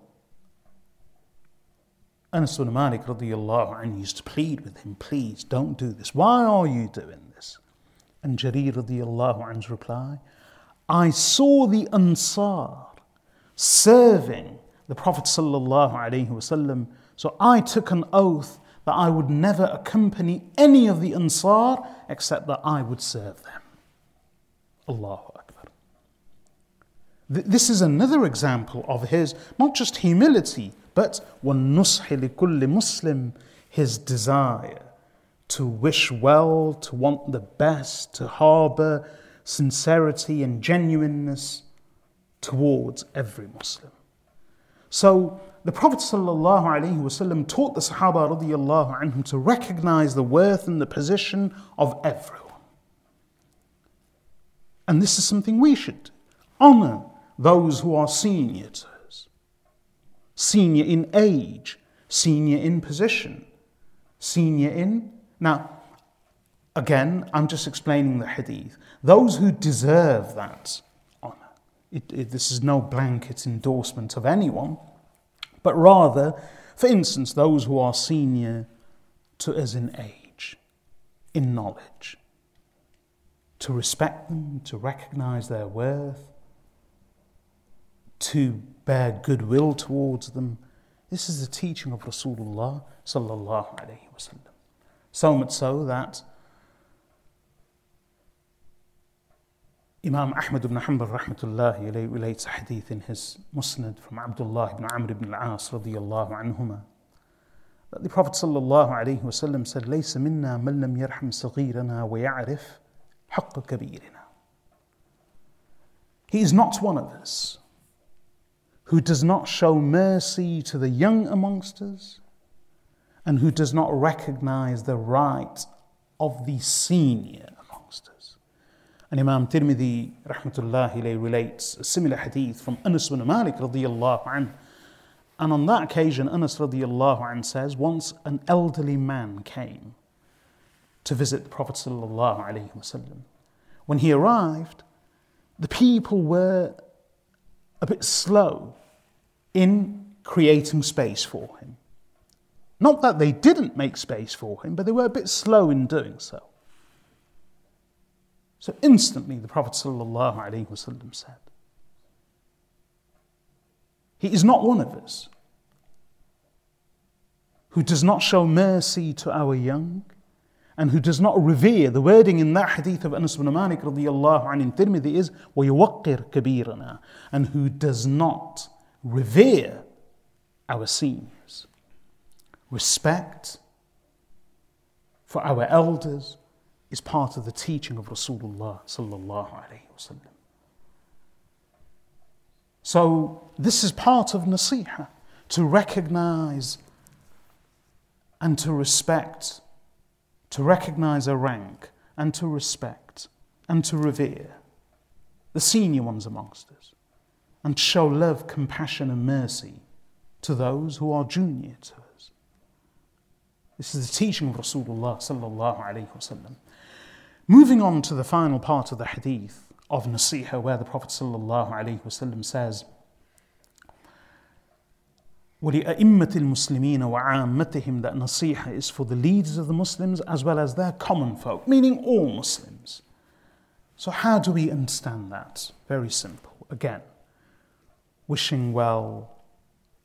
Speaker 1: Anas ibn Malik radiallahu used to plead with him, please don't do this. Why are you doing this? And Jarir radiallahu anhu's reply, I saw the Ansar serving the Prophet sallallahu. So I took an oath that I would never accompany any of the Ansar except that I would serve them. Allahu Akbar. This is another example of his not just humility, but وَالنُّصْحِ لِكُلِّ Muslim, his desire to wish well, to want the best, to harbour sincerity and genuineness towards every Muslim. So the Prophet ﷺ taught the Sahaba radiallahu anhum to recognize the worth and the position of everyone. And this is something we should do. Honor those who are senior to us, senior in age, senior in position, senior in. Now, again, I'm just explaining the hadith. Those who deserve that honour. It, it, this is no blanket endorsement of anyone, but rather, for instance, those who are senior to us in age, in knowledge, to respect them, to recognize their worth, to bear goodwill towards them. This is the teaching of Rasulullah sallallahu alaihi wasallam. So much so that Imam Ahmad ibn Hanbal rahmatullahi relates a hadith in his Musnad from Abdullah ibn Amr ibn al-As radiyallahu anhuma that the Prophet sallallahu alaihi wasallam said, "Laysa minna man lam yarham saghirana wa ya'rif haqq kabirina." He is not one of us who does not show mercy to the young amongst us and who does not recognize the right of the senior amongst us. and Imam Tirmidhi rahmatullahi relates a similar hadith from Anas bin Malik radiyallahu anhu. And on that occasion, Anas radiyallahu anhu says, once an elderly man came to visit the Prophet sallallahu alaihi wasallam. When he arrived, the people were a bit slow in creating space for him. Not that they didn't make space for him, but they were a bit slow in doing so. So instantly the Prophet ﷺ said, He is not one of us who does not show mercy to our young and who does not revere. The wording in that hadith of Anas bin Malik radiallahu anhu in Tirmidhi is وَيُوَقِّرْ كَبِيرَنَا and who does not revere our seniors. Respect for our elders, is part of the teaching of Rasulullah sallallahu alaihi wasallam. So this is part of nasiha to recognize and to respect, to recognize a rank and to respect and to revere the senior ones amongst us and show love, compassion, and mercy to those who are junior to us. This is the teaching of Rasulullah sallallahu alaihi wasallam. Moving on to the final part of the hadith of Nasiha, where the Prophet ﷺ says, وَلِأَئِمَّةِ الْمُسْلِمِينَ وَعَامَّتِهِمْ That Nasiha is for the leaders of the Muslims as well as their common folk, meaning all Muslims. So how do we understand that? Very simple. Again, wishing well,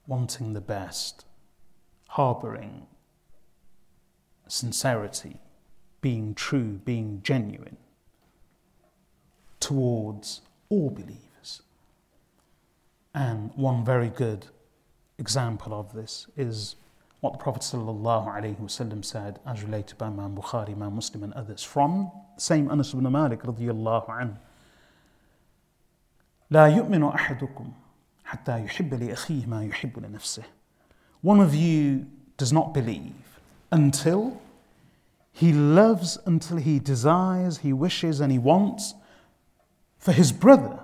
Speaker 1: wanting the best, harbouring sincerity, being true, being genuine towards all believers. And one very good example of this is what the Prophet ﷺ said, as related by Imam Bukhari, Imam Muslim, and others, from the same Anas ibn Malik radiallahu anhu. لا يؤمن أحدكم حتى يحب لأخيه ما يحب لنفسه. One of you does not believe until he loves, until he desires, he wishes, and he wants for his brother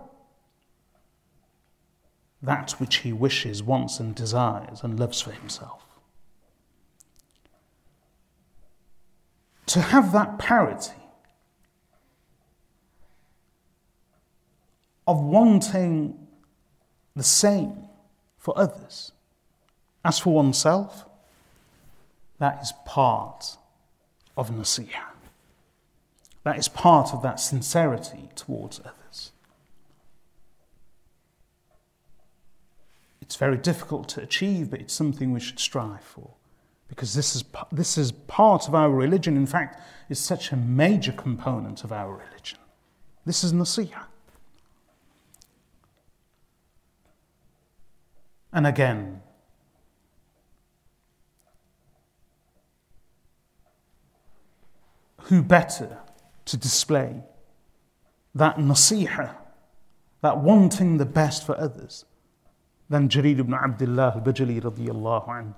Speaker 1: that which he wishes, wants, and desires, and loves for himself. To have that parity of wanting the same for others as for oneself, that is part of nasihah. That is part of that sincerity towards others. It's very difficult to achieve, but it's something we should strive for. Because this is, this is part of our religion. In fact, it's such a major component of our religion. This is nasihah. And again, who better to display that nasiha, that wanting the best for others, than Jarir ibn Abdullah al-Bajali radiyallahu anhu.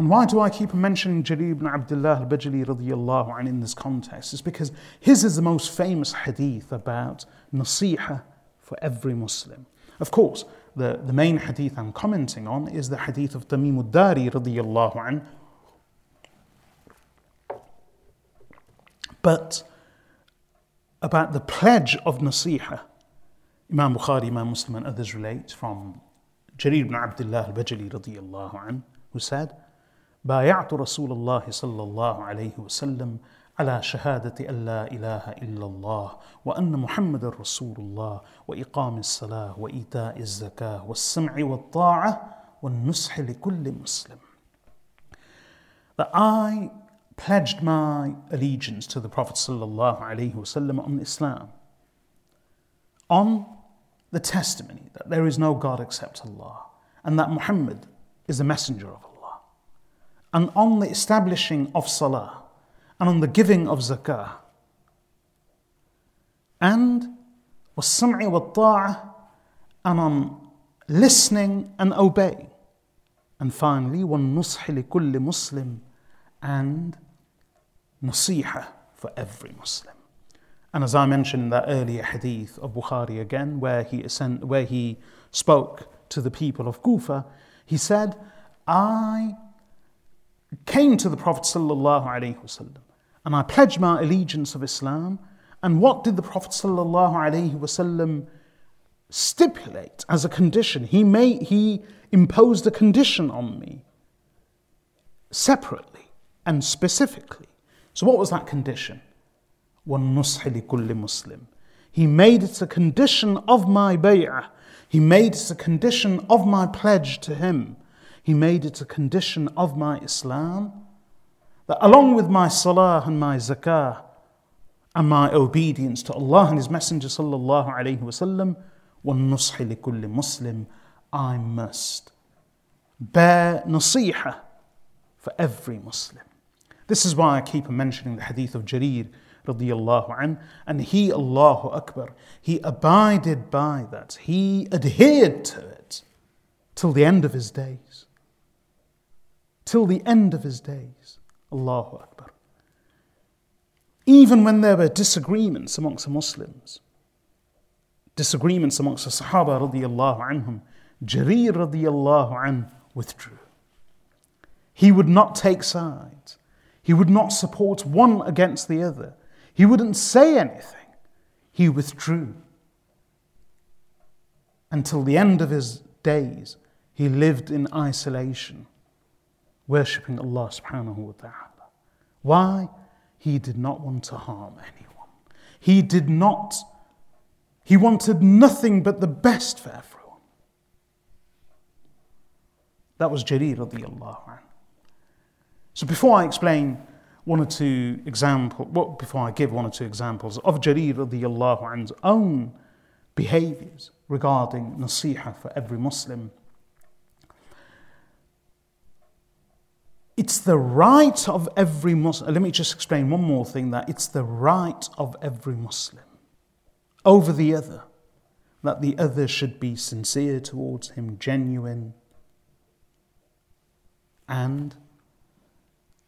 Speaker 1: And why do I keep mentioning Jarir ibn Abdullah al-Bajali radiyallahu anhu in this context? It's because his is the most famous hadith about nasiha for every Muslim. Of course, the, the main hadith I'm commenting on is the hadith of Tamim al-Dari radiyallahu anhu. But about the pledge of nasiha, Imam Bukhari, Imam Muslim and others relate from Jarir ibn Abdullah al-Bajali radiyallahu anhu, who said, بايعت رسول الله صلى الله عليه وسلم على شهادة أن لا إله إلا الله وأن محمد رسول الله وإقام الصلاة وإيتاء الزكاة والسمع والطاعة والنصح لكل مسلم. That I pledged my allegiance to the Prophet sallallahu alaihi wasallam on Islam, on the testimony that there is no God except Allah, and that Muhammad is the messenger of Allah and on the establishing of salah and on the giving of zakah and والسمع والطاعة and on listening and obeying and finally والنصح لكل مسلم and nasiha for every Muslim. And as I mentioned in that earlier hadith of Bukhari again, where he, ascend, where he spoke to the people of Kufa, he said, I came to the Prophet ﷺ and I pledged my allegiance of Islam. And what did the Prophet ﷺ stipulate as a condition? He, made, he imposed a condition on me separately and specifically. So, what was that condition? وَالنُّصْحِ لِكُلِّ Muslim. He made it a condition of my bay'ah. He made it a condition of my pledge to him he made it a condition of my Islam that along with my salah and my zakah and my obedience to Allah and His Messenger sallallahu alaihi wasallam, وَالنُّصْحِ لِكُلِّ Muslim, I must bear nasiha for every Muslim. This is why I keep mentioning the hadith of Jarir radiallahu an, and he, Allahu Akbar, he abided by that. He adhered to it till the end of his days till the end of his days. Allahu Akbar. Even when there were disagreements amongst the Muslims, disagreements amongst the Sahaba radiallahu anhum, Jarir radiallahu an withdrew. He would not take sides. He would not support one against the other. He wouldn't say anything. He withdrew. Until the end of his days, he lived in isolation worshipping Allah subhanahu wa ta'ala. Why? He did not want to harm anyone. He did not, he wanted nothing but the best for everyone. That was Jarir radiallahu anhu. So before I explain one or two examples, well, before I give one or two examples of Jarir radiallahu anhu's own behaviors regarding nasiha for every Muslim, it's the right of every Muslim. Let me just explain one more thing that it's the right of every Muslim over the other that the other should be sincere towards him, genuine, and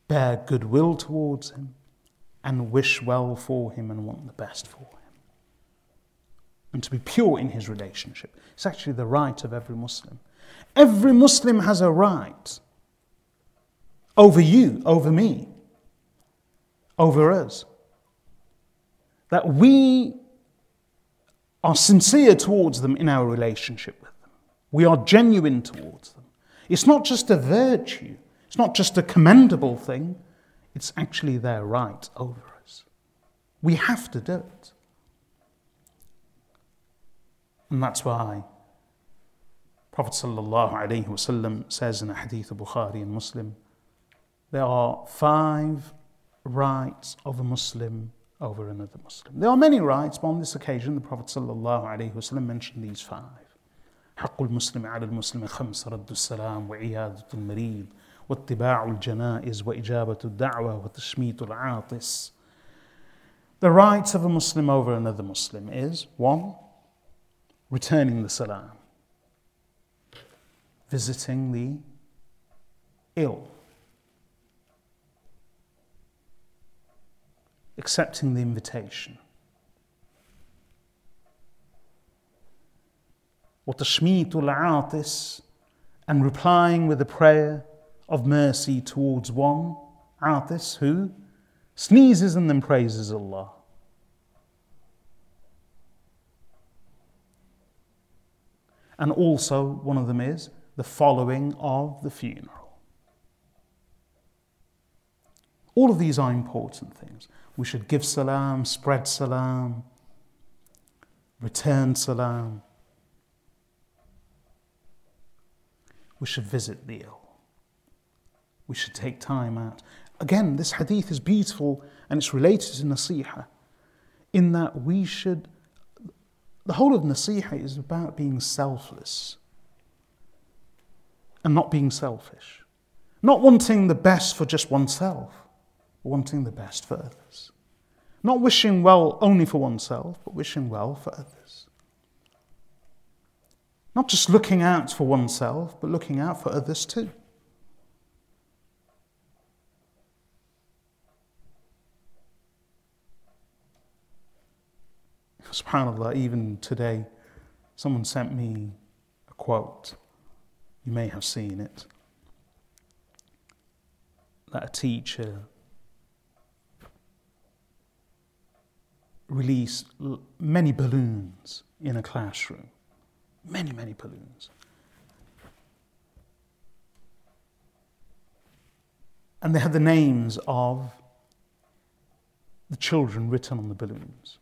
Speaker 1: bear goodwill towards him, and wish well for him and want the best for him. And to be pure in his relationship. It's actually the right of every Muslim. Every Muslim has a right over you, over me, over us. That we are sincere towards them in our relationship with them. We are genuine towards them. It's not just a virtue, it's not just a commendable thing, it's actually their right over us. We have to do it. And that's why Prophet ﷺ says in a hadith of Bukhari and Muslim, there are five rights of a Muslim over another Muslim. There are many rights, but on this occasion the Prophet ﷺ mentioned these five. حق المسلم على المسلم خمس رد السلام وعيادة المريض واتباع الجنائز وإجابة الدعوة وتشميت العاطس The rights of a Muslim over another Muslim is one, returning the salam, visiting the ill, accepting the invitation. وتشميت العاطس and replying with a prayer of mercy towards one, Atis, who sneezes and then praises Allah. And also, one of them is the following of the funeral. All of these are important things. We should give salam, spread salam, return salam. We should visit the ill. We should take time out. Again, this hadith is beautiful and it's related to nasiha in that we should, the whole of nasiha is about being selfless and not being selfish. Not wanting the best for just oneself, wanting the best for others. Not wishing well only for oneself, but wishing well for others. Not just looking out for oneself, but looking out for others too. SubhanAllah, even today, someone sent me a quote. You may have seen it. That a teacher released many balloons in a classroom. Many, many balloons. And they had the names of the children written on the balloons.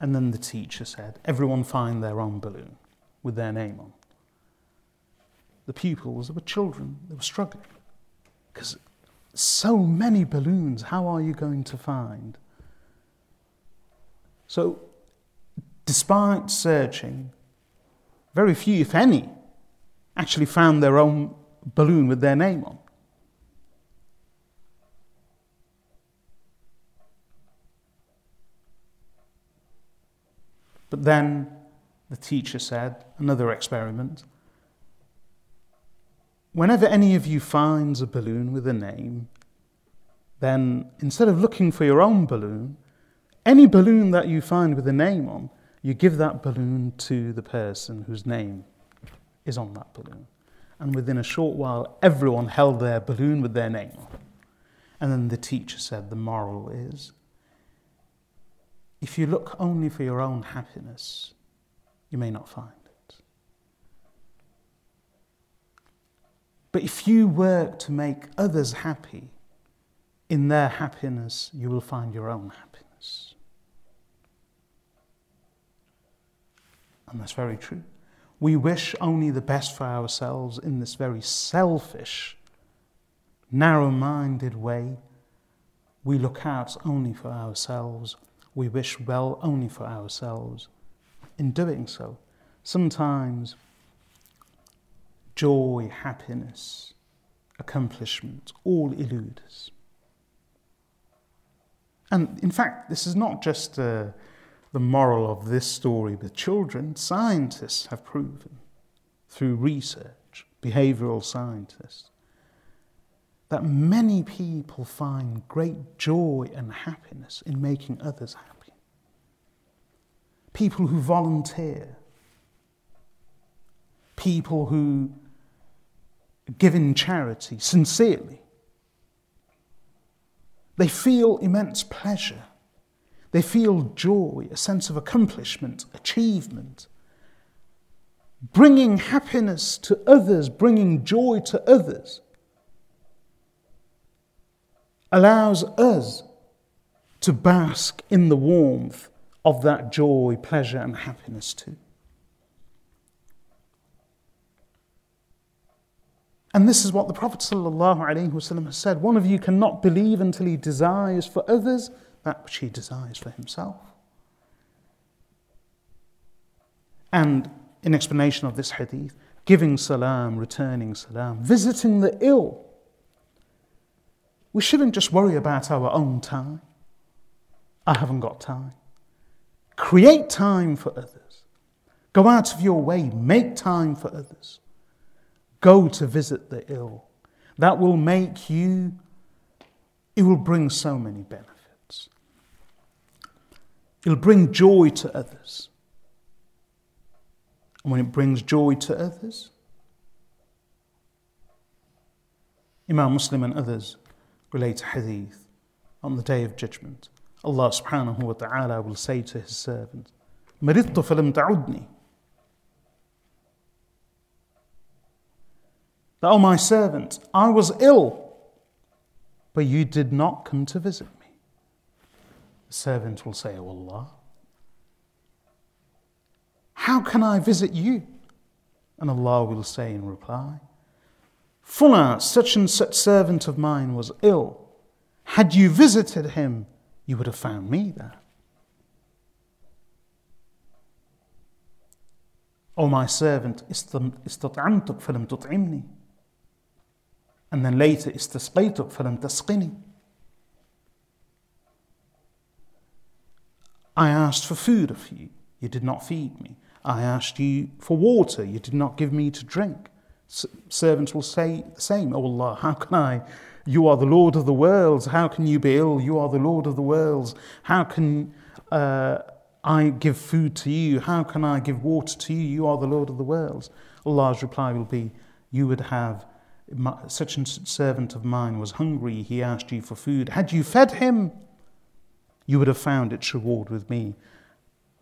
Speaker 1: And then the teacher said, Everyone find their own balloon with their name on. The pupils, they were children, they were struggling. Because so many balloons, how are you going to find? So, despite searching, very few, if any, actually found their own balloon with their name on. But then the teacher said, another experiment. Whenever any of you finds a balloon with a name, then instead of looking for your own balloon, any balloon that you find with a name on, you give that balloon to the person whose name is on that balloon. And within a short while, everyone held their balloon with their name on. And then the teacher said, The moral is if you look only for your own happiness, you may not find it. But if you work to make others happy, in their happiness, you will find your own happiness. And that's very true. We wish only the best for ourselves in this very selfish, narrow minded way. We look out only for ourselves. We wish well only for ourselves. In doing so, sometimes joy, happiness, accomplishment all elude us. And in fact, this is not just uh, the moral of this story with children. Scientists have proven through research, behavioral scientists, that many people find great joy and happiness in making others happy. People who volunteer, people who give in charity sincerely, they feel immense pleasure. They feel joy, a sense of accomplishment, achievement. Bringing happiness to others, bringing joy to others, allows us to bask in the warmth of that joy, pleasure, and happiness too. And this is what the Prophet has said one of you cannot believe until he desires for others that which he desires for himself. And in explanation of this hadith, giving salam, returning salam, visiting the ill. We shouldn't just worry about our own time. I haven't got time. Create time for others. Go out of your way, make time for others. Go to visit the ill. That will make you, it will bring so many benefits. It'll bring joy to others. And when it brings joy to others, Imam Muslim and others relate hadith on the day of judgment. Allah subhanahu wa ta'ala will say to his servant, Maridtu filim ta'udni. That, oh my servant, I was ill, but you did not come to visit me. The servant will say, Oh Allah, how can I visit you? And Allah will say in reply, Fulan, such and such servant of mine was ill. Had you visited him, you would have found me there. O oh, my servant, استطعمتك فلم تطعمني. And then later, استسقيتك فلم تسقني. I asked for food of you, you did not feed me. I asked you for water, you did not give me to drink. S- servants will say the same, Oh Allah, how can I? You are the Lord of the worlds. How can you be ill? You are the Lord of the worlds. How can uh, I give food to you? How can I give water to you? You are the Lord of the worlds. Allah's reply will be, You would have such and such servant of mine was hungry, he asked you for food. Had you fed him, you would have found its reward with me.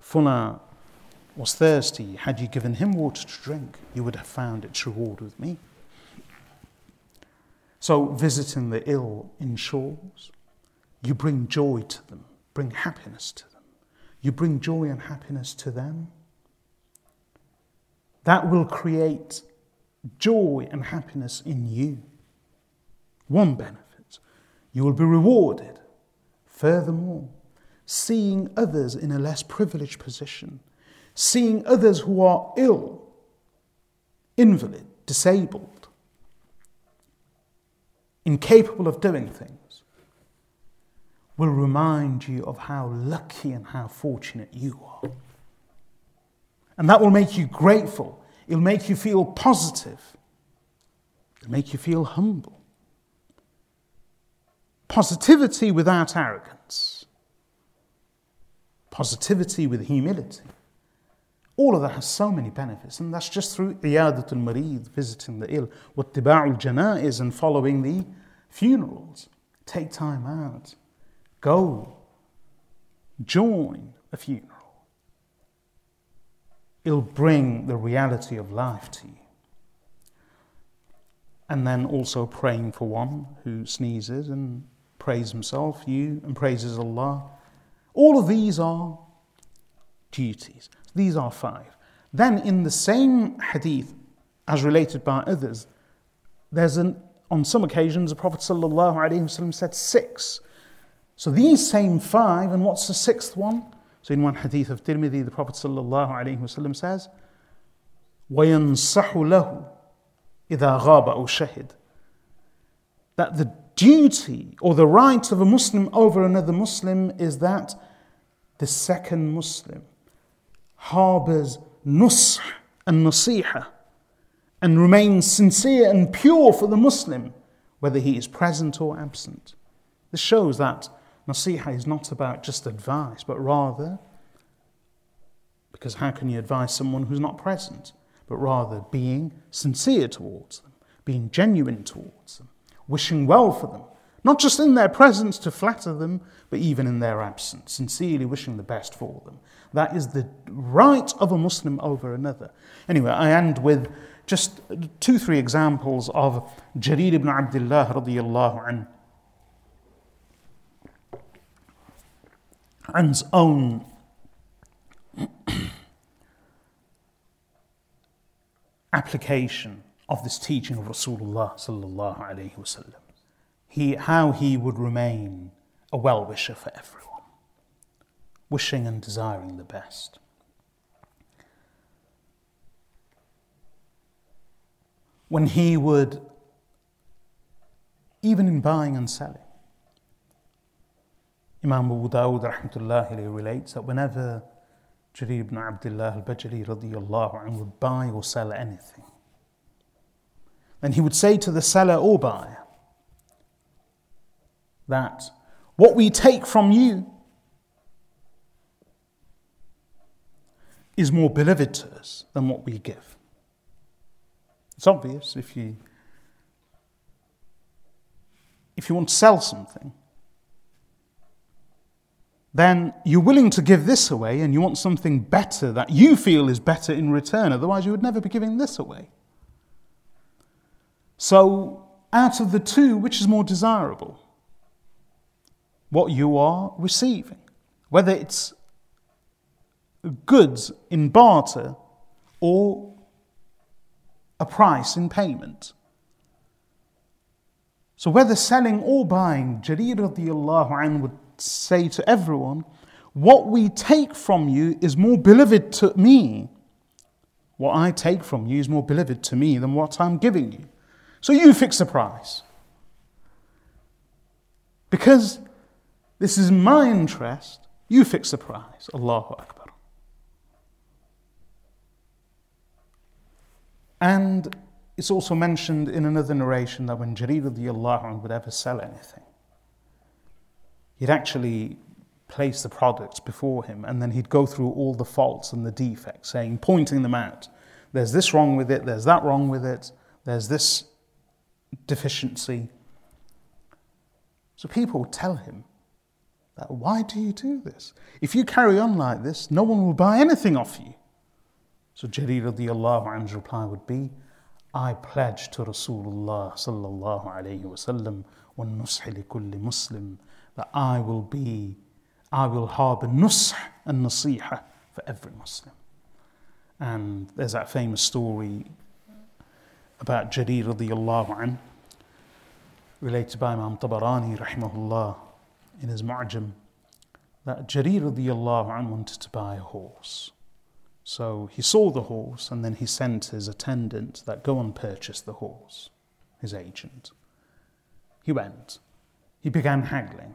Speaker 1: Fulan was thirsty. Had you given him water to drink, you would have found its reward with me. So, visiting the ill in shores, you bring joy to them, bring happiness to them. You bring joy and happiness to them. That will create joy and happiness in you. One benefit, you will be rewarded. Furthermore, seeing others in a less privileged position, seeing others who are ill, invalid, disabled, incapable of doing things, will remind you of how lucky and how fortunate you are. And that will make you grateful It'll make you feel positive. It'll make you feel humble. Positivity without arrogance. Positivity with humility. All of that has so many benefits, and that's just through iyadatul marid, visiting the ill, what wattiba'ul janaiz, and following the funerals. Take time out. Go. Join a funeral it'll bring the reality of life to you. And then also praying for one who sneezes and praise himself, you, and praises Allah. All of these are duties. These are five. Then in the same hadith, as related by others, there's an on some occasions the Prophet ﷺ said six. So these same five, and what's the sixth one? So in one hadith of Tirmidhi, the Prophet ﷺ says, وَيَنْصَحُ لَهُ إِذَا غَابَ أَوْ شَهِدْ That the duty or the right of a Muslim over another Muslim is that the second Muslim harbors nush and nasiha and remains sincere and pure for the Muslim, whether he is present or absent. This shows that nasiha is not about just advice, but rather, because how can you advise someone who's not present? But rather being sincere towards them, being genuine towards them, wishing well for them, not just in their presence to flatter them, but even in their absence, sincerely wishing the best for them. That is the right of a Muslim over another. Anyway, I end with just two, three examples of Jarir ibn Abdullah radiallahu anhu. An's own application of this teaching of Rasulullah sallallahu alaihi wasallam. He, how he would remain a well-wisher for everyone, wishing and desiring the best. when he would, even in buying and selling, Imam Abu Dawud rahmatullahi relates that whenever Jarir ibn Abdullah al-Bajali radiyallahu anhu would buy or sell anything, then he would say to the seller oh, or buyer that what we take from you is more beloved to us than what we give. It's obvious if you if you want to sell something, then you're willing to give this away and you want something better that you feel is better in return. Otherwise, you would never be giving this away. So, out of the two, which is more desirable? What you are receiving. Whether it's goods in barter or a price in payment. So whether selling or buying, Jarir radiallahu would say to everyone, what we take from you is more beloved to me. What I take from you is more beloved to me than what I'm giving you. So you fix the price. Because this is my interest, you fix the price. Allahu Akbar. And it's also mentioned in another narration that when Jarir would ever sell anything, he'd actually place the products before him and then he'd go through all the faults and the defects, saying, pointing them out. There's this wrong with it, there's that wrong with it, there's this deficiency. So people tell him that, why do you do this? If you carry on like this, no one will buy anything off you. So Jarir radiallahu anhu's reply would be, I pledge to Rasulullah sallallahu alayhi wasallam one li kulli Muslim that I will be, I will harbour nush and nasiha for every Muslim. And there's that famous story about Jarir radiallahu related by Imam Tabarani rahimahullah in his Mu'jam, that Jarir radiallahu wanted to buy a horse. So he saw the horse and then he sent his attendant that go and purchase the horse, his agent. He went. He began haggling.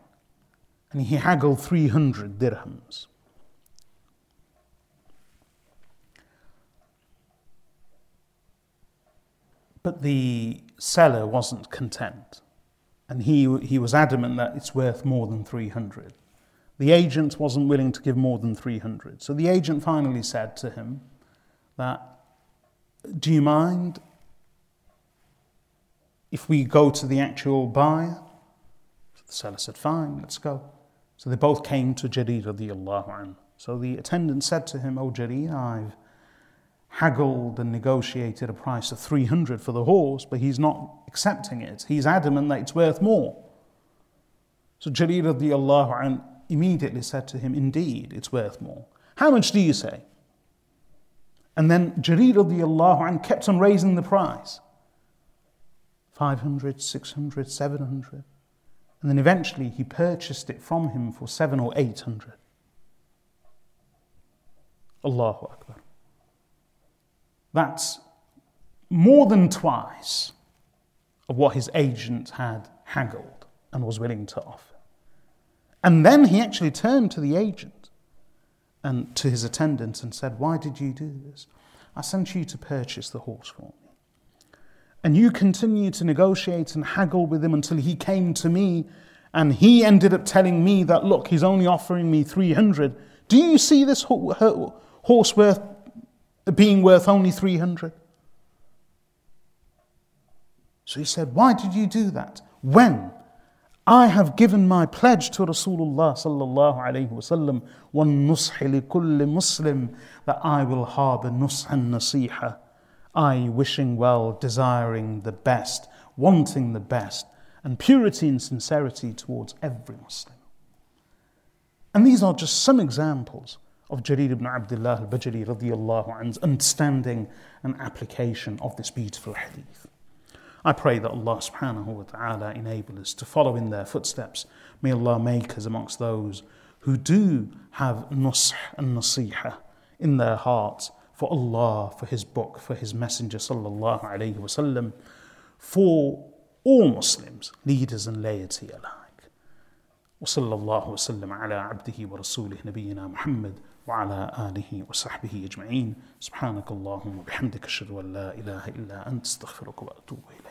Speaker 1: And he haggled 300 dirhams. But the seller wasn't content. And he, he was adamant that it's worth more than 300. The agent wasn't willing to give more than 300. So the agent finally said to him that, do you mind if we go to the actual buyer? The seller said, fine, let's go. So they both came to Jarir radiallahu anhu. So the attendant said to him, Oh Jarir, I've haggled and negotiated a price of 300 for the horse, but he's not accepting it. He's adamant that it's worth more. So Jarir radiallahu anhu immediately said to him, Indeed, it's worth more. How much do you say? And then Jarir radiallahu anh kept on raising the price 500, 600, 700. And then eventually he purchased it from him for seven or eight hundred. Allahu Akbar. That's more than twice of what his agent had haggled and was willing to offer. And then he actually turned to the agent and to his attendant and said, Why did you do this? I sent you to purchase the horse for me. And you continued to negotiate and haggle with him until he came to me and he ended up telling me that, look, he's only offering me 300. Do you see this horse worth being worth only 300? So he said, Why did you do that? When I have given my pledge to Rasulullah sallallahu alayhi wasallam, one nushi kulli Muslim, that I will harbour nush and nasiha. I wishing well, desiring the best, wanting the best, and purity and sincerity towards every Muslim. And these are just some examples of Jarir ibn Abdullah al Bajali radiallahu and understanding and application of this beautiful hadith. I pray that Allah subhanahu wa ta'ala enable us to follow in their footsteps. May Allah make us amongst those who do have nush and nasiha in their hearts for Allah, for His book, for His messenger sallallahu alayhi wasallam, for all Muslims, leaders and laity alike. وصلى الله وسلم على عبده ورسوله نبينا محمد وعلى آله وصحبه أجمعين. سبحانك اللهم وبحمدك أشهد أن لا إله إلا أنت أستغفرك وأتوب إليك.